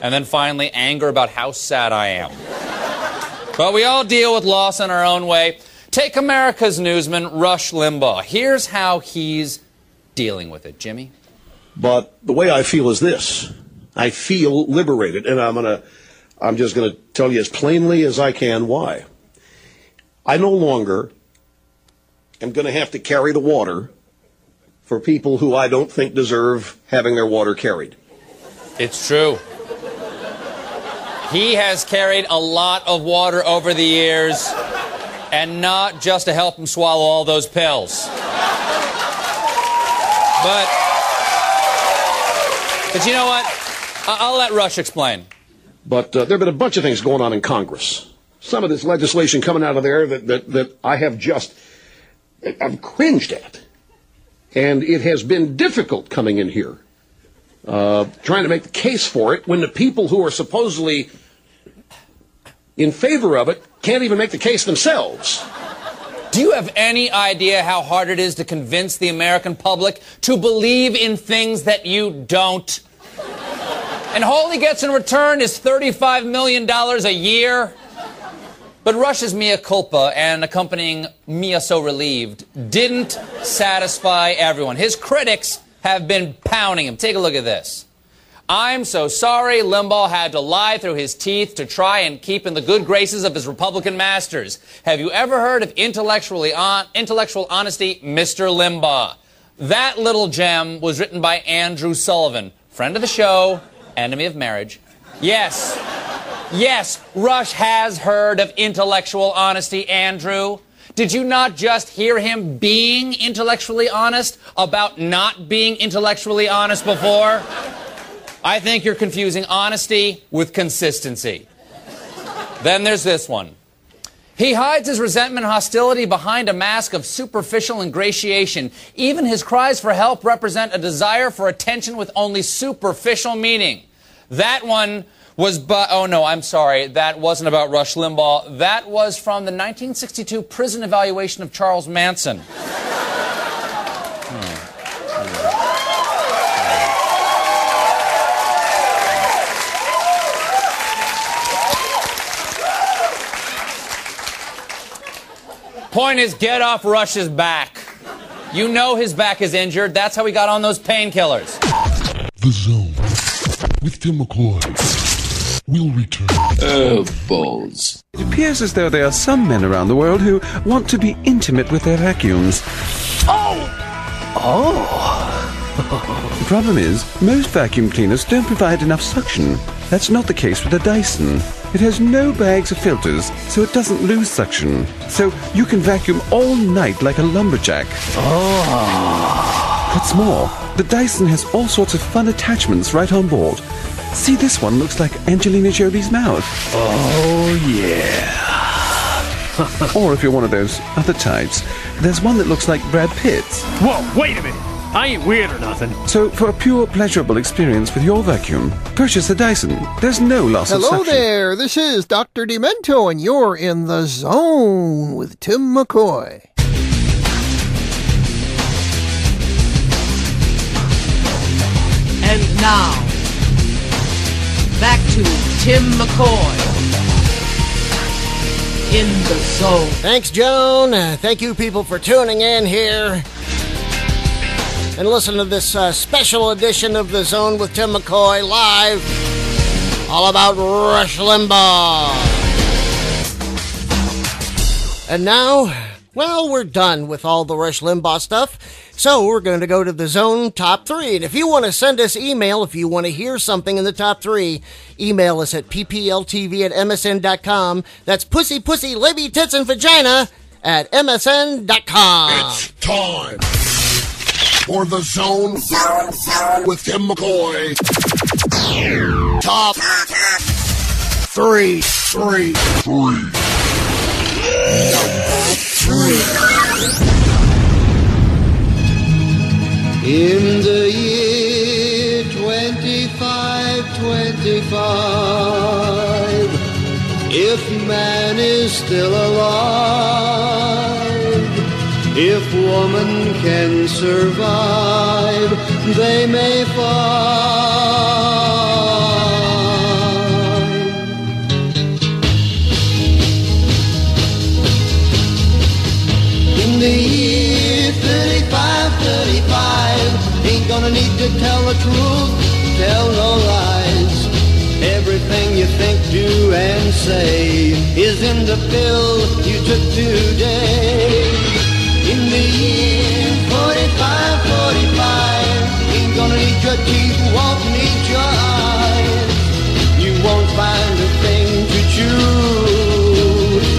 and then finally anger about how sad I am. But we all deal with loss in our own way. Take America's newsman, Rush Limbaugh. Here's how he's dealing with it, Jimmy. But the way I feel is this. I feel liberated, and I'm gonna, I'm just gonna tell you as plainly as I can why. I no longer am gonna have to carry the water for people who I don't think deserve having their water carried. It's true. He has carried a lot of water over the years, and not just to help him swallow all those pills. But, but you know what? I- I'll let Rush explain. But uh, there have been a bunch of things going on in Congress. Some of this legislation coming out of there that, that, that I have just, I've cringed at. And it has been difficult coming in here, uh, trying to make the case for it when the people who are supposedly in favor of it can't even make the case themselves. Do you have any idea how hard it is to convince the American public to believe in things that you don't? And all he gets in return is $35 million a year. But Rush's Mea Culpa and accompanying Mea So Relieved didn't satisfy everyone. His critics have been pounding him. Take a look at this. I'm so sorry Limbaugh had to lie through his teeth to try and keep in the good graces of his Republican masters. Have you ever heard of intellectually on, intellectual honesty, Mr. Limbaugh? That little gem was written by Andrew Sullivan, friend of the show, enemy of marriage. Yes, yes, Rush has heard of intellectual honesty, Andrew. Did you not just hear him being intellectually honest about not being intellectually honest before? I think you're confusing honesty with consistency. Then there's this one. He hides his resentment and hostility behind a mask of superficial ingratiation. Even his cries for help represent a desire for attention with only superficial meaning. That one was but oh no, I'm sorry. That wasn't about Rush Limbaugh. That was from the 1962 prison evaluation of Charles Manson. Point is, get off Rush's back. You know his back is injured. That's how he got on those painkillers. The Zone with Tim McCoy will return. Oh, balls. It appears as though there are some men around the world who want to be intimate with their vacuums. Oh! Oh! the problem is, most vacuum cleaners don't provide enough suction. That's not the case with the Dyson. It has no bags or filters, so it doesn't lose suction. So you can vacuum all night like a lumberjack. Oh! What's more, the Dyson has all sorts of fun attachments right on board. See, this one looks like Angelina Jolie's mouth. Oh, yeah. or if you're one of those other types, there's one that looks like Brad Pitt's. Whoa, wait a minute. I ain't weird or nothing. So, for a pure, pleasurable experience with your vacuum, purchase the Dyson. There's no loss of Hello there, this is Dr. Demento, and you're in the zone with Tim McCoy. And now, back to Tim McCoy in the zone. Thanks, Joan. Uh, thank you, people, for tuning in here. And listen to this uh, special edition of The Zone with Tim McCoy live, all about Rush Limbaugh. And now, well, we're done with all the Rush Limbaugh stuff. So we're going to go to the zone top three. And if you want to send us email, if you want to hear something in the top three, email us at ppltv at msn.com. That's pussy, pussy, libby, tits, and vagina at msn.com. It's time for the zone, zone, zone. with Tim McCoy. Top three, three, three. In the year 2525, if man is still alive, if woman can survive, they may find. In the year 35, 35, ain't gonna need to tell the truth, tell no lies. Everything you think, do, and say is in the pill you took today. Need your won't need your eyes. You won't find a thing to chew.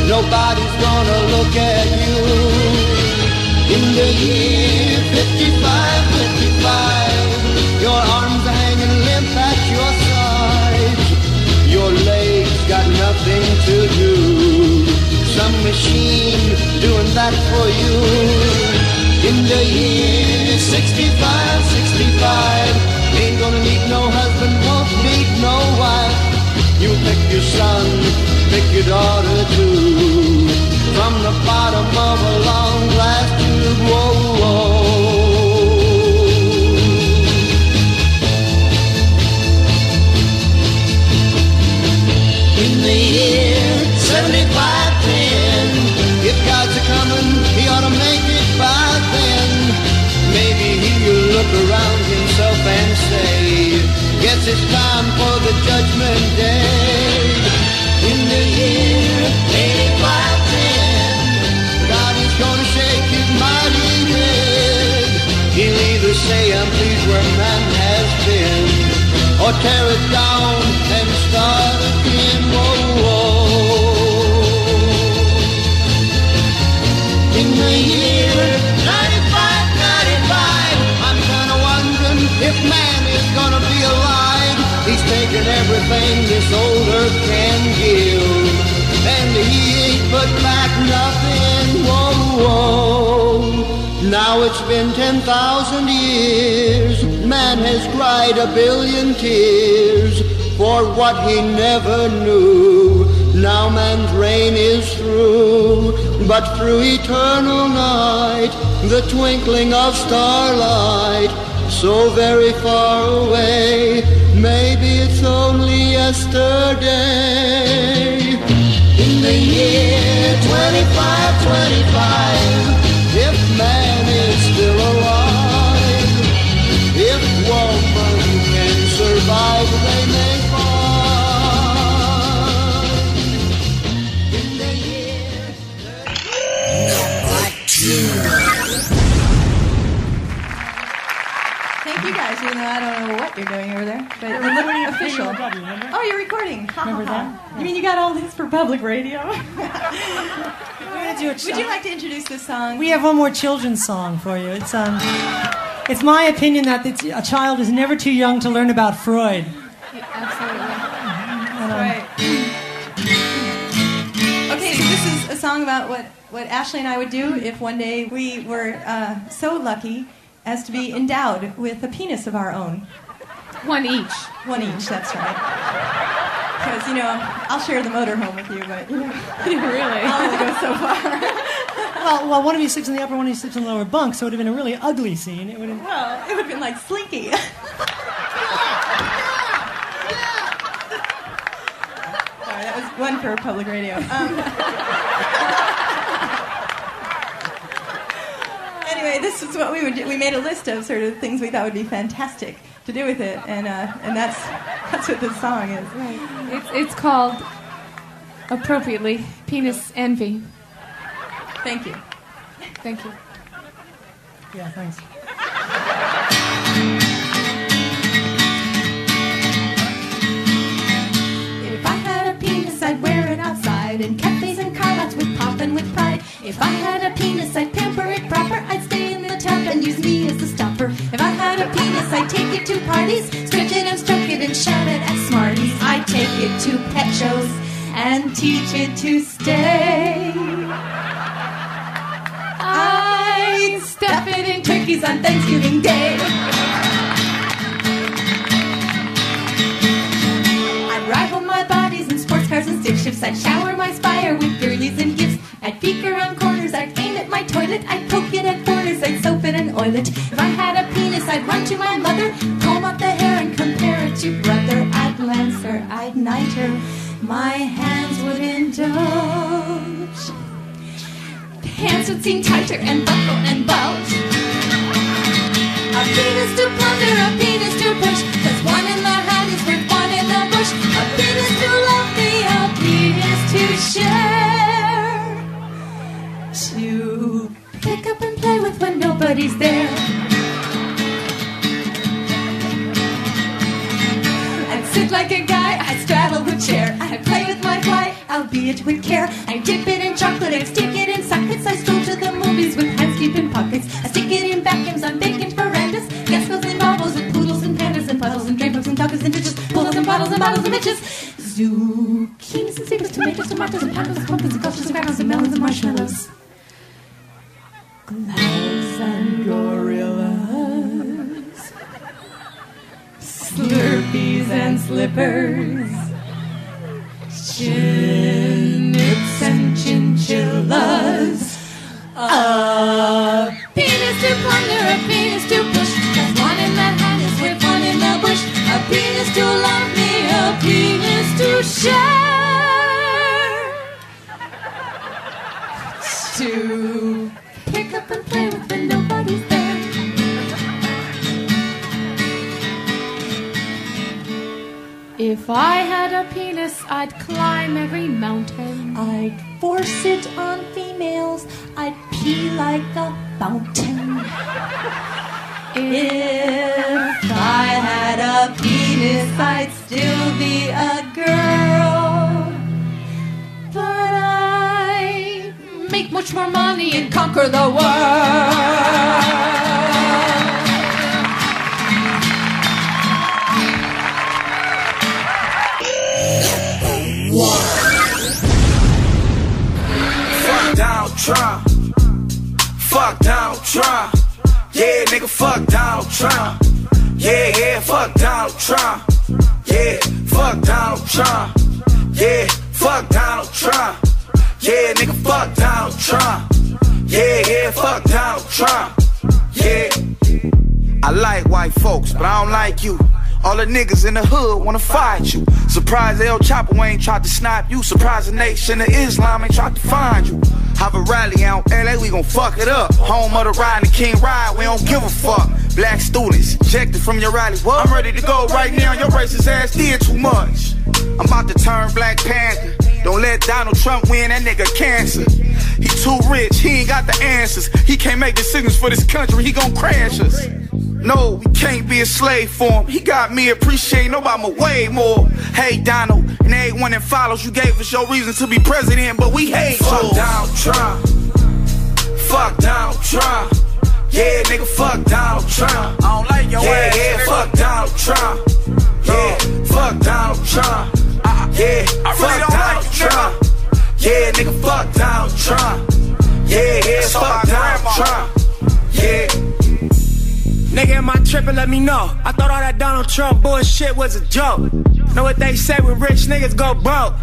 Nobody's gonna look at you. In the year 55, 55, your arms are hanging limp at your sides. Your legs got nothing to do. Some machine doing that for you. In the year 65, 65, ain't gonna need no husband, won't need no wife. You pick your son, pick your daughter too. From the bottom of a long glass tube, whoa, whoa. In the year 75, 10, if God's a coming, he ought to make it by then. Maybe he'll look around himself and say, Guess it's time for the judgment day. In the year 85, 10, God is gonna shake his mighty head. He'll either say, I'm pleased where man has been, or tear it down Taken everything this old earth can give, and he ain't put back nothing. Whoa, whoa. Now it's been 10,000 years. Man has cried a billion tears for what he never knew. Now man's reign is through, but through eternal night, the twinkling of starlight, so very far away, maybe it's only yesterday. In the year 25, 25, if man is still alive, if woman can survive, you're doing over there. But it looked official. Oh, you're recording. Ha, Remember ha, ha. that? You mean you got all this for public radio? do a Would you like to introduce this song? We have one more children's song for you. It's um, it's my opinion that it's, a child is never too young to learn about Freud. Absolutely. And, um, Right. Okay, so this is a song about what, what Ashley and I would do if one day we were uh, so lucky as to be endowed with a penis of our own. One each. One each, that's right. Because, you know, I'll share the motorhome with you, but, you know, really? I'll only go so far. well, well, one of you sleeps in the upper, one of you sleeps in the lower bunk, so it would have been a really ugly scene. It would have. Well, it would have been like Slinky. Sorry, that was one for public radio. Um, anyway, this is what we would do. We made a list of sort of things we thought would be fantastic to do with it, and uh, and that's that's what this song is. Right. It's, it's called, appropriately, Penis Envy. Thank you. Thank you. Yeah, thanks. If I had a penis, I'd wear it outside in cafes and car lots with pomp and with pride. If I had a penis, I'd pamper it proper. I'd stay in and use me as the stopper. If I had a penis, I'd take it to parties, stretch it and stroke it and shout it at Smarties. I'd take it to pet shows and teach it to stay. I'd stuff it in turkeys on Thanksgiving Day. I'd rival my bodies in sports cars and stick shifts. I'd shower my spire with girlies and gifts. I'd peek around corners. I'd aim at my toilet. I'd poke it at I'd soap it and oil it. If I had a penis, I'd run to my mother, comb up the hair and compare it to brother. I'd glance her. I'd knight her. My hands would indulge. Pants would seem tighter and buckle and bulge. A penis to plunder, a penis to push. Cause one in the hand is worth one in the bush. A penis to love me, a penis to share. To pick up and play with when nobody's there. I'd sit like a guy, I'd straddle the chair. I'd play with my fly, albeit with care. I'd dip it in chocolate, I'd stick it in sockets. I stroll to the movies with hands deep in pockets. I stick it in vacuums on vacant verandas. Gas goes in baubles with poodles and pandas and puddles and draperies and tuckers and ditches. Poodles and bottles and bottles and bitches. Zucchinis and zebras, tomatoes, tomatoes and and pumpkins and gophers and crackers and melons and marshmallows. Glass and gorillas. Slurpees and slippers. Chinips and chinchillas. A penis to plunder, a penis to push. Cause one in the hand is worth one in the bush. A penis to love me, a penis to share. To up and play with when nobody's there. If I had a penis, I'd climb every mountain. I'd force it on females. I'd pee like a fountain. If I had a penis, I'd still be a girl. But Make much more money and conquer the world. Fuck Donald Trump. Fuck Donald Trump. Yeah, nigga, fuck Donald Trump. Yeah, yeah, fuck Donald Trump. Yeah, fuck Donald Trump. Yeah, fuck Donald Trump. Yeah, nigga, fuck Donald Trump. Yeah, yeah, fuck Donald Trump. Yeah. I like white folks, but I don't like you. All the niggas in the hood wanna fight you. Surprise El Chapo ain't tried to snipe you. Surprise the nation of Islam ain't tried to find you. Have a rally out LA, we gon' fuck it up. Home of the ride and the King Ride, we don't give a fuck. Black students ejected from your rally. What? I'm ready to go right now. Your racist ass did too much. I'm about to turn Black Panther. Don't let Donald Trump win, that nigga cancer. He too rich, he ain't got the answers. He can't make decisions for this country, he gon' crash us. No, we can't be a slave for him. He got me appreciating Obama way more. Hey, Donald, and everyone that follows, you gave us your reason to be president, but we hate Fuck yours. Donald Trump. Fuck Donald Trump. Yeah, nigga, fuck Donald Trump. I don't like your yeah, ass. Yeah, fuck Donald Trump. Yeah, fuck Donald Trump. Yeah, I really fuck don't Donald like you, Trump. Yeah, nigga, fuck Donald Trump. Yeah, yeah, fuck Donald. Trump. Yeah. Nigga, am I tripping? Let me know. I thought all that Donald Trump bullshit was a joke. Know what they say when rich niggas go broke?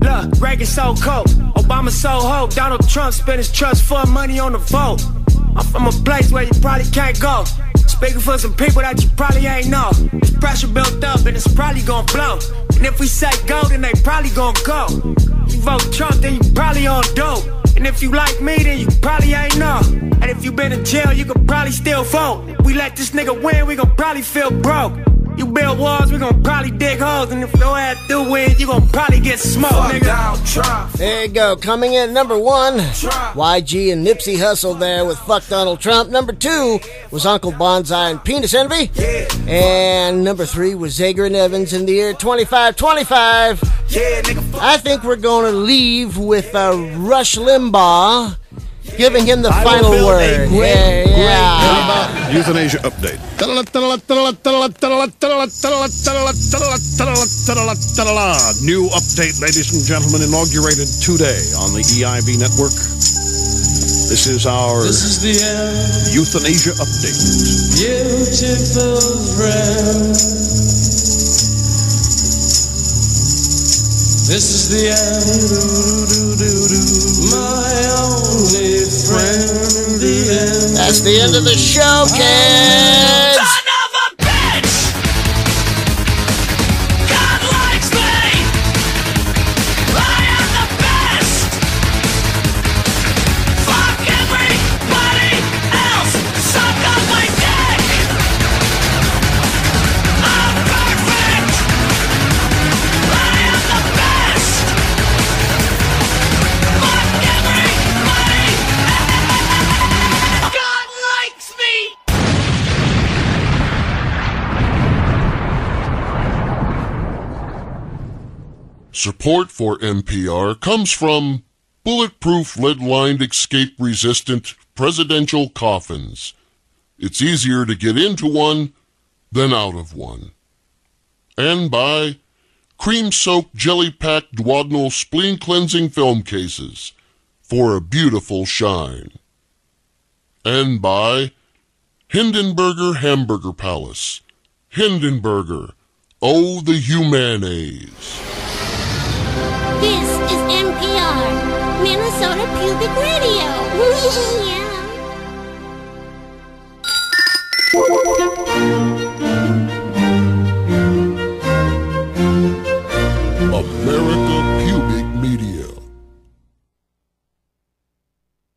Look, Reagan so cold, Obama so hope. Donald Trump spent his trust fund money on the vote. I'm from a place where you probably can't go. Speaking for some people that you probably ain't know. Pressure built up and it's probably gonna blow. And if we say go, then they probably gonna go. You vote Trump, then you probably on dope. And if you like me, then you probably ain't know. And if you been in jail, you could probably still vote. We let this nigga win, we gon' probably feel broke. You build walls, we gon' probably dig holes. And if your ass do win, you gon' probably get smoked, nigga. There you go. Coming in number one, YG and Nipsey Hussle there with Fuck Donald Trump. Number two was Uncle Bonsai and Penis Envy. And number three was Zager and Evans in the year 2525. I think we're going to leave with uh, Rush Limbaugh giving him the I final word. great, yeah, great yeah. Euthanasia update. New update, ladies and gentlemen, inaugurated today on the EIB network. This is our This is the end, euthanasia update. beautiful friend. This is the end, my only friend. The. That's the end of the show, kids. Support for NPR comes from bulletproof lead-lined escape-resistant presidential coffins. It's easier to get into one than out of one. And by cream-soaked jelly-packed duodenal spleen-cleansing film cases for a beautiful shine. And by Hindenburger Hamburger Palace. Hindenburger. Oh, the humanes. This is NPR, Minnesota Public Radio. yeah. America